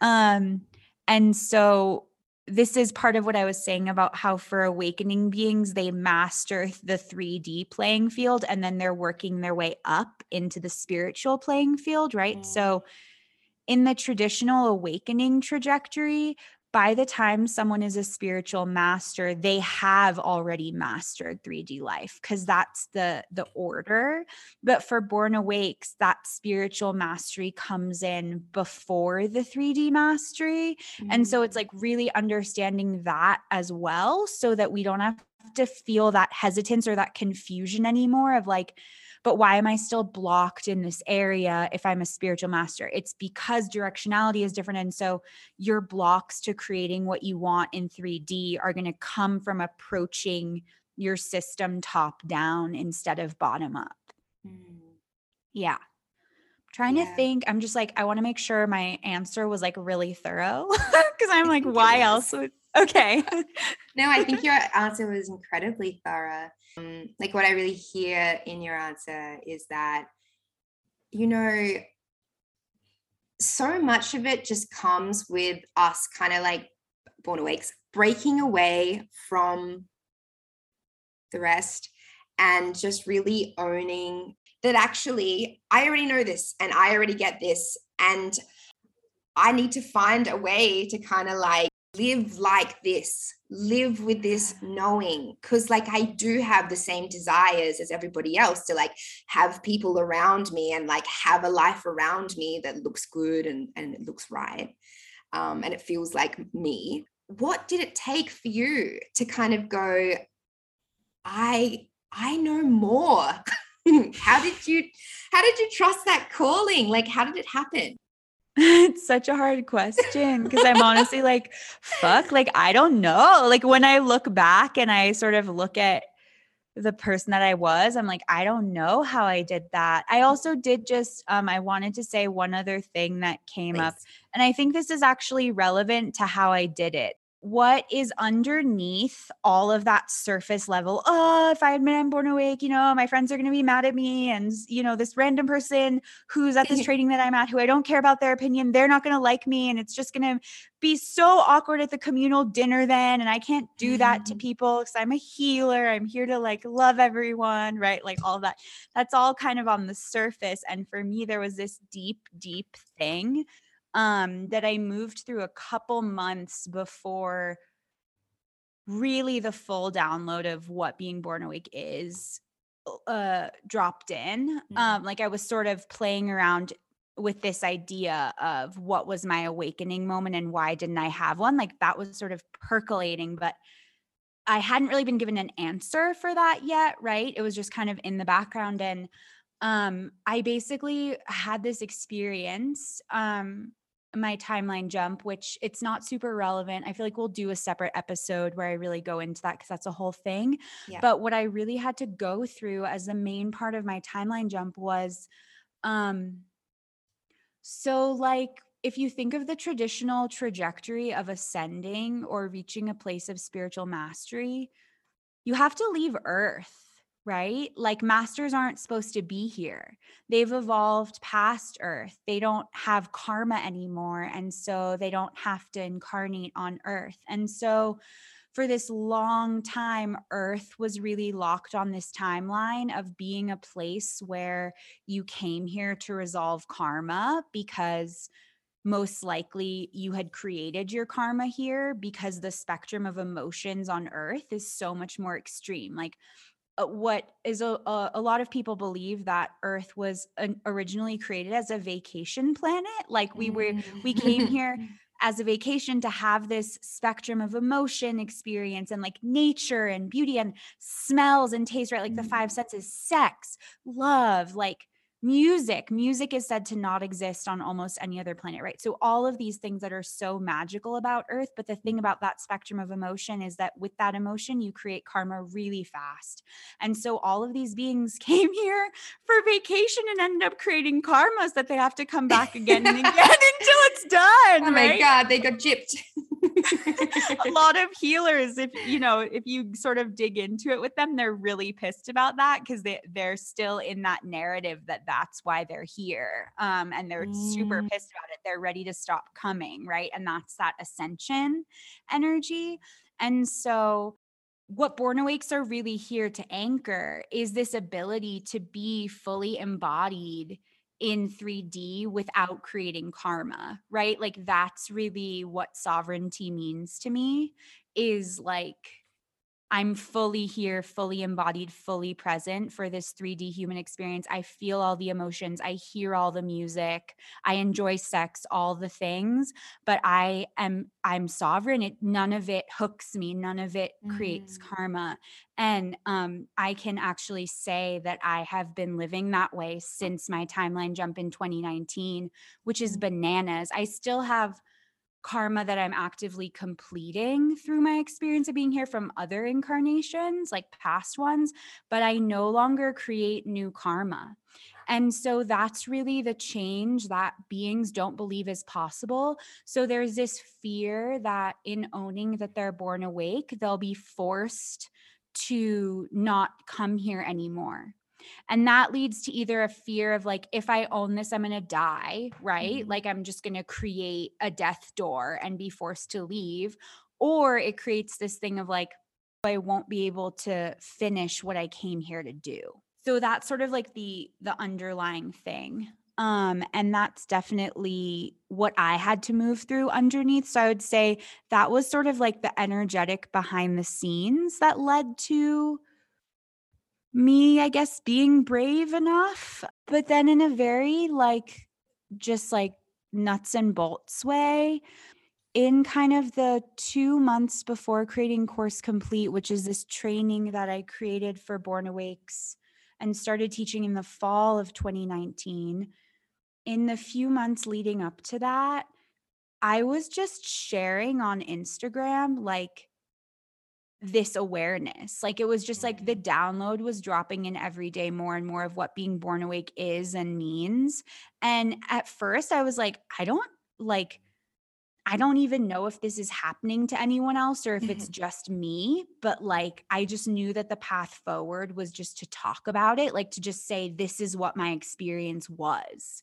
Um and so this is part of what I was saying about how for awakening beings, they master the 3D playing field and then they're working their way up into the spiritual playing field, right? Mm. So, in the traditional awakening trajectory, by the time someone is a spiritual master they have already mastered 3d life because that's the the order but for born awakes that spiritual mastery comes in before the 3d mastery mm-hmm. and so it's mm. like really understanding that as well so that we don't have to feel that hesitance or that confusion anymore of like but why am I still blocked in this area if I'm a spiritual master? It's because directionality is different. And so your blocks to creating what you want in 3D are going to come from approaching your system top down instead of bottom up. Mm. Yeah. I'm trying yeah. to think. I'm just like, I want to make sure my answer was like really thorough because I'm like, why else would okay. no, I think your answer was incredibly thorough. Um, like what I really hear in your answer is that, you know, so much of it just comes with us kind of like born awakes breaking away from the rest and just really owning that actually I already know this and I already get this and I need to find a way to kind of like live like this live with this knowing because like i do have the same desires as everybody else to like have people around me and like have a life around me that looks good and and it looks right um and it feels like me. What did it take for you to kind of go i i know more? How did you how did you trust that calling? Like how did it happen it's such a hard question because I'm honestly like, fuck, like, I don't know. Like, when I look back and I sort of look at the person that I was, I'm like, I don't know how I did that. I also did just, um, I wanted to say one other thing that came Thanks. up. And I think this is actually relevant to how I did it what is underneath all of that surface level oh if i admit i'm born awake you know my friends are going to be mad at me and you know this random person who's at this training that i'm at who i don't care about their opinion they're not going to like me and it's just going to be so awkward at the communal dinner then and i can't do that to mm-hmm. people because i'm a healer i'm here to like love everyone right like all that that's all kind of on the surface and for me there was this deep deep thing um, that I moved through a couple months before really the full download of what being born awake is uh dropped in. Mm-hmm. um like i was sort of playing around with this idea of what was my awakening moment and why didn't i have one? Like that was sort of percolating but i hadn't really been given an answer for that yet right? It was just kind of in the background and um i basically had this experience um my timeline jump, which it's not super relevant. I feel like we'll do a separate episode where I really go into that because that's a whole thing. Yeah. But what I really had to go through as the main part of my timeline jump was um so like if you think of the traditional trajectory of ascending or reaching a place of spiritual mastery, you have to leave earth right? Like masters aren't supposed to be here. They've evolved past Earth. They don't have karma anymore. And so they don't have to incarnate on Earth. And so for this long time, Earth was really locked on this timeline of being a place where you came here to resolve karma because most likely you had created your karma here because the spectrum of emotions on earth is so much more extreme like what is a, a, a, lot of people believe that earth was an, originally created as a vacation planet. Like we were we came here as a vacation to have this spectrum of emotion experience and like nature and beauty and smells and taste right? Like the five mm. senses sex love like music music is said to not exist on almost any other planet right? So all of these things that are so magical about earth but the thing mm-hmm. about that spectrum of emotion is that with that emotion you create karma really fast. And so all of these beings came here for vacation and ended up creating karmas that they have to come back again and again until it's done oh my god they got gypped a lot of healers if you know if you sort of dig into it with them they're really pissed about that because they, they're still in that narrative that that's why they're here um, and they're mm. super pissed about it. They're ready to stop coming right? And that's that ascension energy. And so what born awakes are really here to anchor is this ability to be fully embodied in 3D without creating karma, right? Like that's really what sovereignty means to me is like I'm fully here, fully embodied, fully present for this 3D human experience. I feel all the emotions. I hear all the music. I enjoy sex, all the things, but I am I'm sovereign. It none of it hooks me. None of it creates mm. karma. And um, I can actually say that I have been living that way since my timeline jump in 2019, which is mm. bananas. I still have karma that I'm actively completing through my experience of being here from other incarnations, like past ones, but I no longer create new karma. And so that's really the change that beings don't believe is possible. So there's this fear that in owning that they're born awake, they'll be forced to not come here anymore. And that leads to either a fear of like, if I own this, I'm going to die, right? Mm-hmm. Like, I'm just going to create a death door and be forced to leave. Or it creates this thing of like, I won't be able to finish what I came here to do. So that's sort of like the the underlying thing. Um, and that's definitely what I had to move through underneath. So I would say that was sort of like the energetic behind the scenes that led to me, I guess, being brave enough. But then in a very like, just like nuts and bolts way, in kind of the two months before creating Course Complete, which is this training that I created for Born Awakes and started teaching in the fall of 2019, in the few months leading up to that, I was just sharing on Instagram like this awareness. Like it was just like the download was dropping in every day more and more of what being born awake is and means. And at first I was like, I don't like I don't even know if this is happening to anyone else or if it's just me, but like I just knew that the path forward was just to talk about it, like to just say this is what my experience was.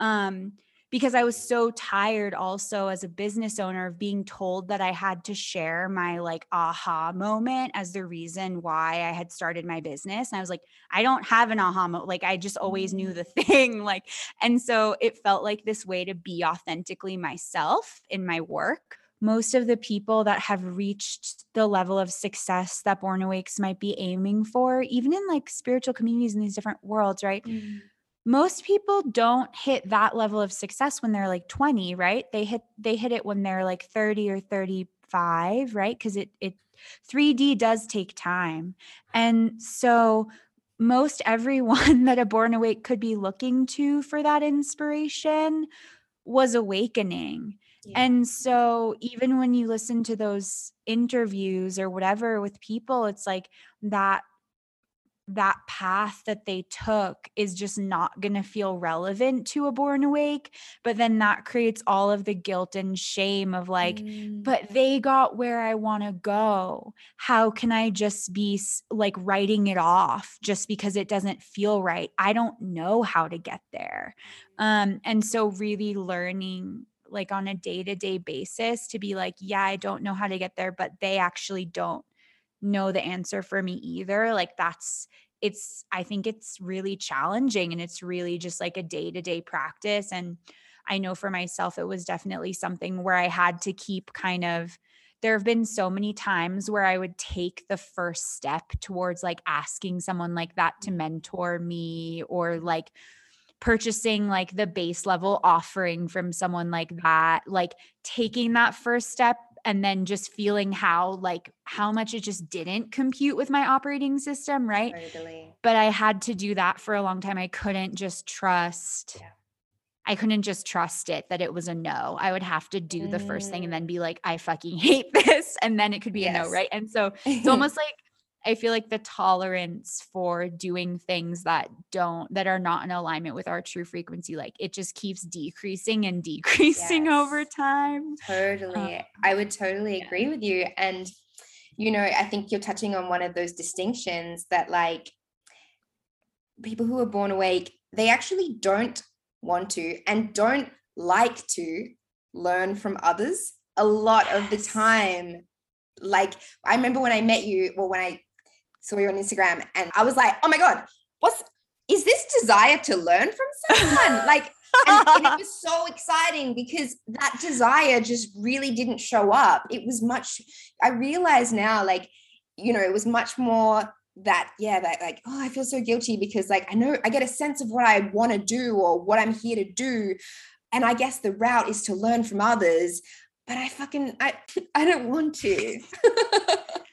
Um because I was so tired also as a business owner of being told that I had to share my like aha moment as the reason why I had started my business. And I was like, I don't have an aha moment. Like I just always knew the thing. Like, and so it felt like this way to be authentically myself in my work most of the people that have reached the level of success that Born Awakes might be aiming for, even in like spiritual communities in these different worlds, right? Mm most people don't hit that level of success when they're like 20 right? They hit they hit it when they're like 30 or 35 right? Because it it 3d does take time. And so most everyone that a born awake could be looking to for that inspiration was awakening. Yeah. and so even when you listen to those interviews or whatever with people it's like that that path that they took is just not going to feel relevant to a born awake but then that creates all of the guilt and shame of like mm. but they got where i want to go. How can i just be like writing it off just because it doesn't feel right. I don't know how to get there. Um and so really learning like on a day-to-day basis to be like yeah i don't know how to get there but they actually don't know the answer for me either like that's it's i think it's really challenging and it's really just like a day-to-day practice and i know for myself it was definitely something where i had to keep kind of there have been so many times where I would take the first step towards like asking someone like that to mm. mentor me or like purchasing like the base level offering from someone like that, like taking that first step and then just feeling how like how much it just didn't compute with my operating system right totally. but i had to do that for a long time i couldn't just trust yeah. i couldn't just trust it that it was a no i would have to do mm. the first thing and then be like i fucking hate this and then it could be yes. a no right and so it's almost like I feel like the tolerance for doing things that don't that are not in alignment with our true frequency, like it just keeps decreasing and decreasing yes. over time. Totally. Um, I would totally yeah. agree with you. And you know, I think you're touching on one of those distinctions that like people who are born awake, they actually don't want to and don't like to learn from others a lot yes. of the time like I remember when I met you, well, when I saw you on Instagram and I was like, oh my God, what's is this desire to learn from someone? like, and, and, it was so exciting because that desire just really didn't show up. It was much, I realize now, like, you know, it was much more that, yeah, that like, oh, I feel so guilty because like I know I get a sense of what I want to do or what I'm here to do. And I guess the route is to learn from others, but I fucking I I don't want to.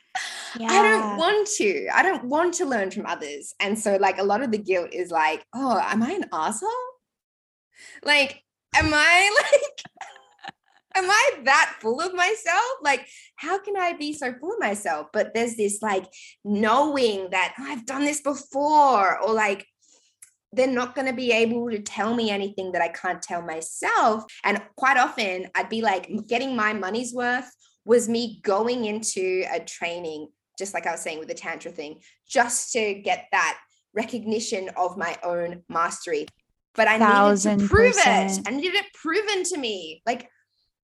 yeah. I don't want to. I don't want to learn from others. And so, like, a lot of the guilt is like, oh, am I an asshole? Like, am I like, am I that full of myself? Like, how can I be so full of myself? But there's this like knowing that oh, I've done this before, or like, they're not going to be able to tell me anything that I can't tell myself. And quite often I'd be like, getting my money's worth was me going into a training, just like I was saying with the Tantra thing, just to get that recognition of my own mastery. But I Thousand needed to prove percent. it. I needed it proven to me. Like,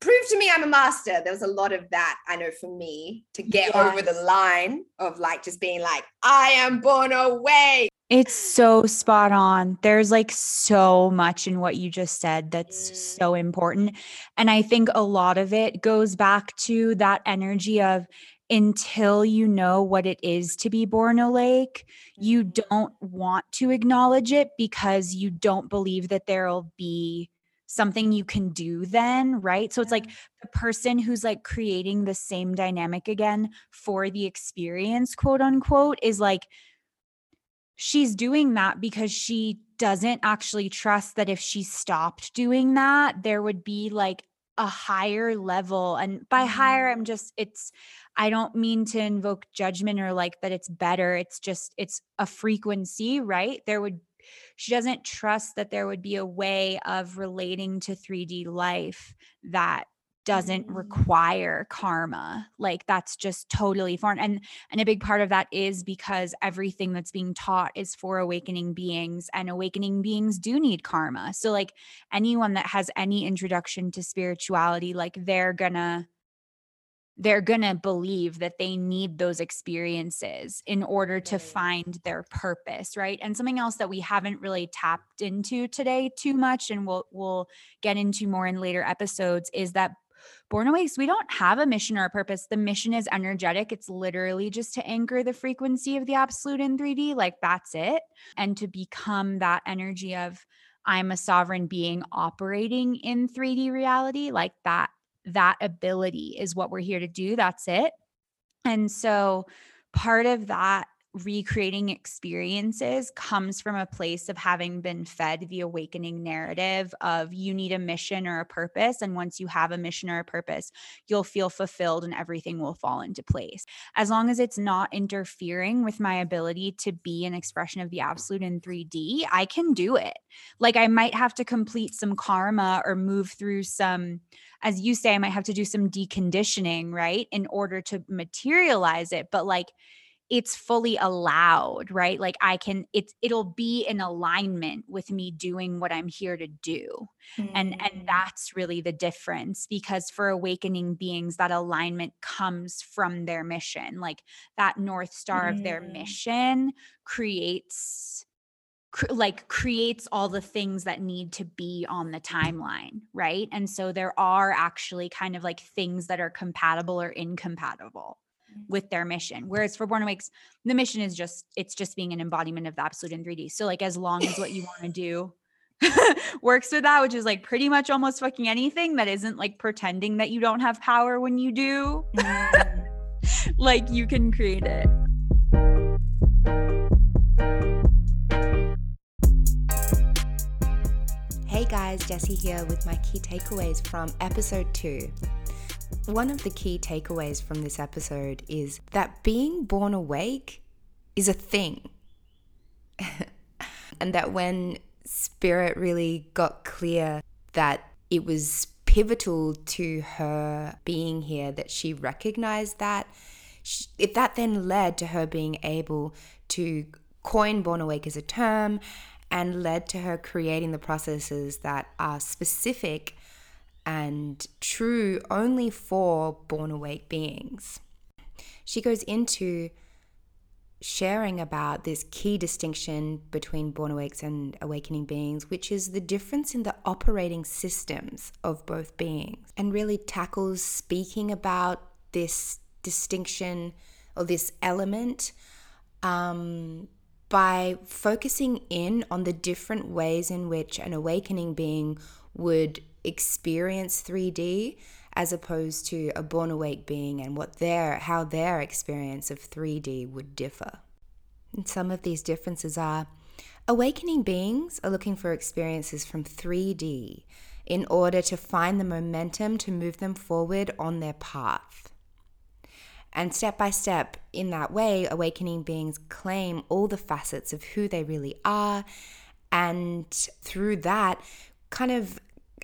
prove to me I'm a master. There was a lot of that, I know, for me to get yes. over the line of like just being like, I am born away. It's so spot on. There's like so much in what you just said that's mm. so important. And I think a lot of it goes back to that energy of until you know what it is to be born awake, you mm. don't want to acknowledge it because you don't believe that there'll be something you can do then, right? So it's like the person who's like creating the same dynamic again for the experience, quote unquote, is like, she's doing that because she doesn't actually trust that if she stopped doing that, there would be like a higher level. And by higher, I'm mm-hmm. just, it's, I don't mean to invoke judgment or like that it's better. It's just, it's a frequency, right? There would, she doesn't trust that there would be a way of relating to 3D life that doesn't mm. require karma like that's just totally foreign and and a big part of that is because everything that's being taught is for awakening beings and awakening beings do need karma so like anyone that has any introduction to spirituality like they're gonna they're to believe that they need those experiences in order to find their purpose right and something else that we haven't really tapped into today too much and we'll we'll get into more in later episodes is that Born Awakes, we don't have a mission or a purpose. The mission is energetic. It's literally just to anchor the frequency of the absolute in 3D. Like that's it. And to become that energy of, I'm a sovereign being operating in 3D reality, like that, that ability is what we're here to do. That's it. And so part of that recreating experiences comes from a place of having been fed the awakening narrative of you need a mission or a purpose. And once you have a mission or a purpose, you'll feel fulfilled and everything will fall into place. As long as it's not interfering with my ability to be an expression of the absolute in 3D, I can do it. Like I might have to complete some karma or move through some as you say, I might have to do some deconditioning, right, in order to materialize it. But like, it's fully allowed right like i can it's it'll be in alignment with me doing what i'm here to do mm. and and mm. that's really the difference because for awakening beings that alignment comes from their mission like that north star mm. of their mm. mission creates cr- like creates all the things that need to be on the timeline right and so there are actually kind of like things that are compatible or incompatible with their mission. Whereas for Born Awakes, the mission is just it's just being an embodiment of the absolute in 3D. So like as long as what you want to do works with that, which is like pretty much almost fucking anything that isn't like pretending that you don't have power when you do. Like you can create it. Hey guys, Jessie here with my key takeaways from episode 2. One of the key takeaways from this episode is that being born awake is a thing. and that when Spirit really got clear that it was pivotal to her being here, that she recognized that, if that then led to her being able to coin born awake as a term and led to her creating the processes that are specific and true only for born awake beings. She goes into sharing about this key distinction between born awakes and awakening beings, which is the difference in the operating systems of both beings, and really tackles speaking about this distinction or this element um, by focusing in on the different ways in which an awakening being would experience 3D as opposed to a born awake being and what their how their experience of 3D would differ. And some of these differences are awakening beings are looking for experiences from 3D in order to find the momentum to move them forward on their path. And step by step, in that way, awakening beings claim all the facets of who they really are And through that, kind of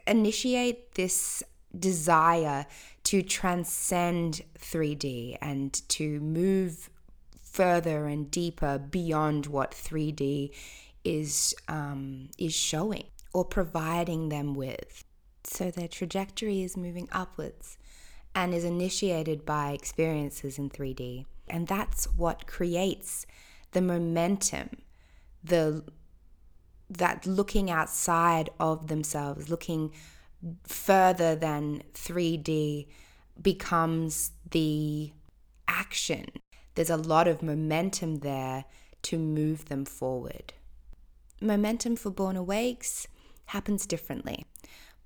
initiate this desire to transcend 3D and to move further and deeper beyond what 3D is um, is showing or providing them with. So their trajectory is moving upwards and is initiated by experiences in 3D. And that's what creates the momentum, the that looking outside of themselves, looking further than 3D becomes the action. There's a lot of momentum there to move them forward. Momentum for Born Awakes happens differently.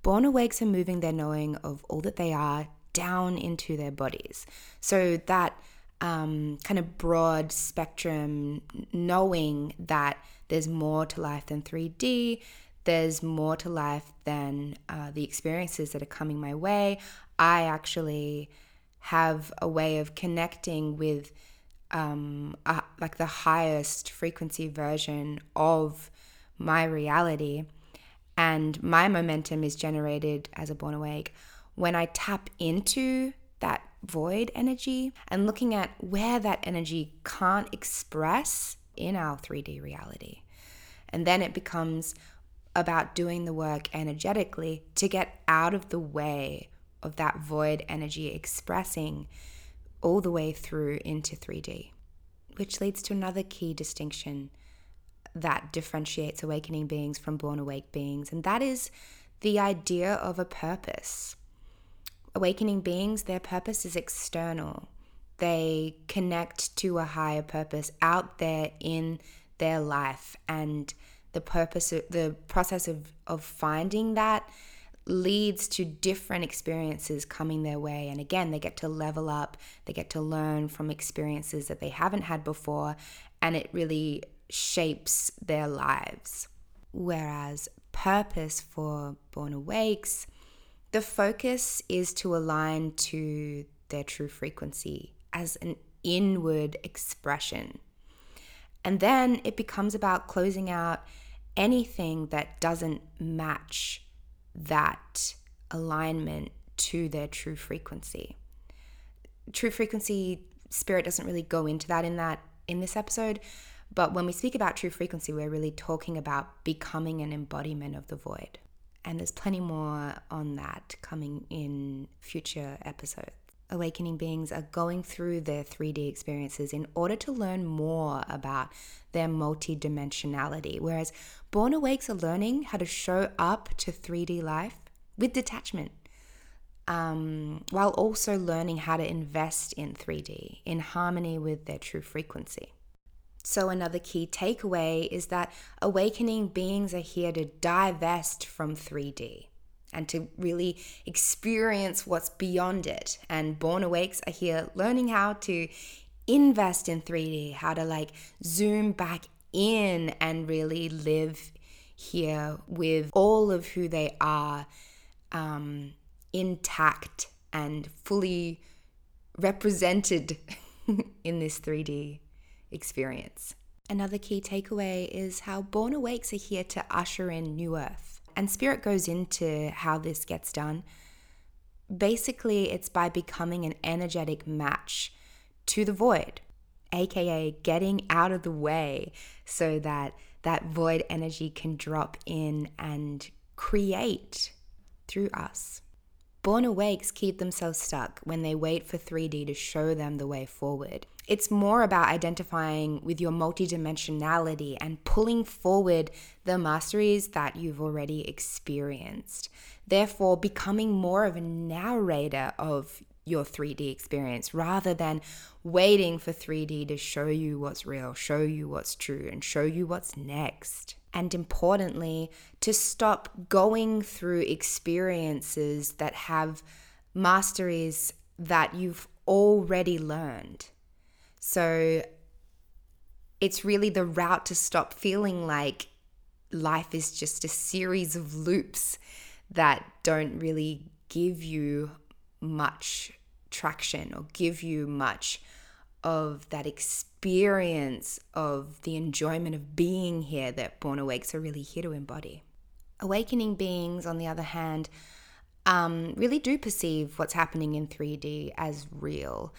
Born Awakes are moving their knowing of all that they are down into their bodies. So that um, kind of broad spectrum knowing that there's more to life than 3D, there's more to life than uh, the experiences that are coming my way. I actually have a way of connecting with um, a, like the highest frequency version of my reality. And my momentum is generated as a born awake when I tap into that void energy and looking at where that energy can't express in our 3D reality. And then it becomes about doing the work energetically to get out of the way of that void energy expressing all the way through into 3D, which leads to another key distinction that differentiates awakening beings from born awake beings, and that is the idea of a purpose. Awakening beings, their purpose is external. They connect to a higher purpose out there in their life and the purpose of the process of, of finding that leads to different experiences coming their way. And again, they get to level up, they get to learn from experiences that they haven't had before, and it really shapes their lives. Whereas purpose for Born Awakes, the focus is to align to their true frequency as an inward expression. And then it becomes about closing out anything that doesn't match that alignment to their true frequency. True frequency spirit doesn't really go into that in that in this episode, but when we speak about true frequency, we're really talking about becoming an embodiment of the void. And there's plenty more on that coming in future episodes. Awakening beings are going through their 3D experiences in order to learn more about their multidimensionality, whereas Born Awakes are learning how to show up to 3D life with detachment, um, while also learning how to invest in 3D in harmony with their true frequency. So, another key takeaway is that awakening beings are here to divest from 3D and to really experience what's beyond it. And Born Awakes are here learning how to invest in 3D, how to like zoom back in and really live here with all of who they are um, intact and fully represented in this 3D experience. Another key takeaway is how Born Awakes are here to usher in New Earth. And Spirit goes into how this gets done. Basically, it's by becoming an energetic match to the void, aka getting out of the way so that that void energy can drop in and create through us. Born awakes keep themselves stuck when they wait for 3D to show them the way forward. It's more about identifying with your multidimensionality and pulling forward the masteries that you've already experienced. Therefore, becoming more of a narrator of your 3D experience rather than waiting for 3D to show you what's real, show you what's true, and show you what's next. And importantly, to stop going through experiences that have masteries that you've already learned. So it's really the route to stop feeling like life is just a series of loops that don't really give you much traction or give you much of that experience of the enjoyment of being here that Born Awakes are really here to embody. Awakening beings, on the other hand, um, really do perceive what's happening in 3D as real.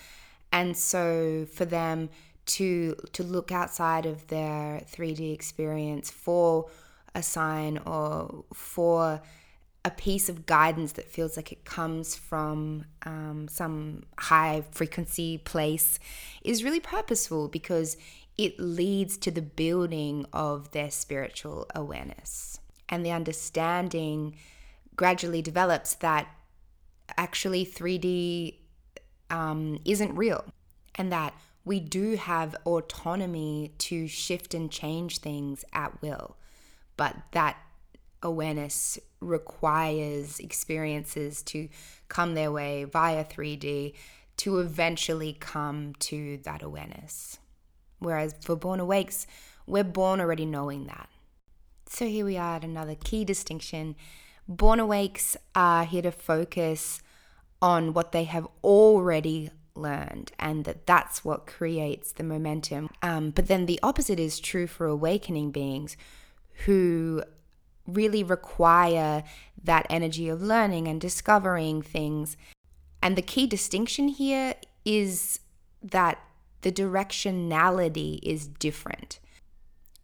And so for them to to look outside of their 3D experience for a sign or for a piece of guidance that feels like it comes from um, some high frequency place is really purposeful because it leads to the building of their spiritual awareness. And the understanding gradually develops that actually 3D um, isn't real and that we do have autonomy to shift and change things at will. But that awareness requires experiences to come their way via 3D to eventually come to that awareness. Whereas for Born Awakes, we're born already knowing that. So here we are at another key distinction. Born Awakes are here to focus on what they have already learned and that that's what creates the momentum. Um, but then the opposite is true for awakening beings who really require that energy of learning and discovering things. And the key distinction here is that the directionality is different.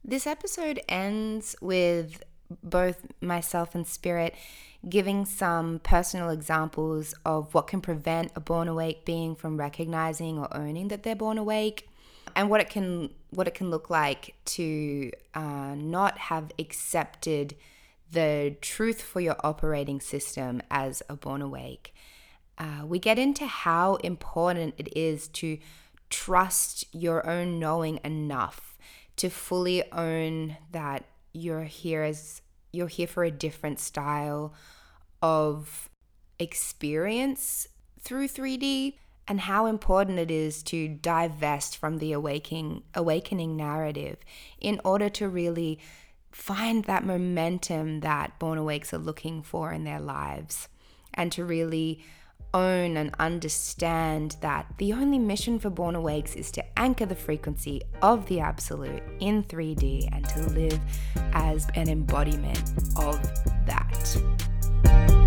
This episode ends with both myself and Spirit giving some personal examples of what can prevent a born awake being from recognizing or owning that they're born awake and what it can what it can look like to uh, not have accepted the truth for your operating system as a born awake. Uh, we get into how important it is to trust your own knowing enough to fully own that you're here as you're here for a different style of experience through 3D and how important it is to divest from the awakening awakening narrative in order to really find that momentum that born awakes are looking for in their lives and to really own and understand that the only mission for Born Awakes is to anchor the frequency of the absolute in 3D and to live as an embodiment of that.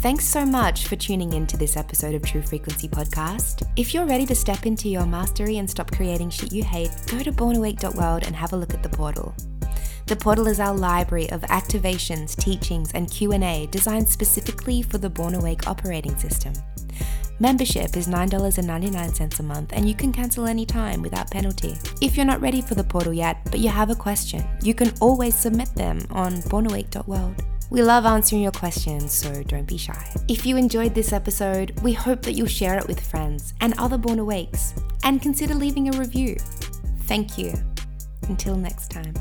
Thanks so much for tuning in to this episode of True Frequency Podcast. If you're ready to step into your mastery and stop creating shit you hate, go to bornawake.world and have a look at the portal. The portal is our library of activations, teachings, and Q&A designed specifically for the Born Awake operating system. Membership is $9.99 a month and you can cancel anytime without penalty. If you're not ready for the portal yet, but you have a question, you can always submit them on bornawake.world. We love answering your questions, so don't be shy. If you enjoyed this episode, we hope that you'll share it with friends and other Born Awakes and consider leaving a review. Thank you. Until next time.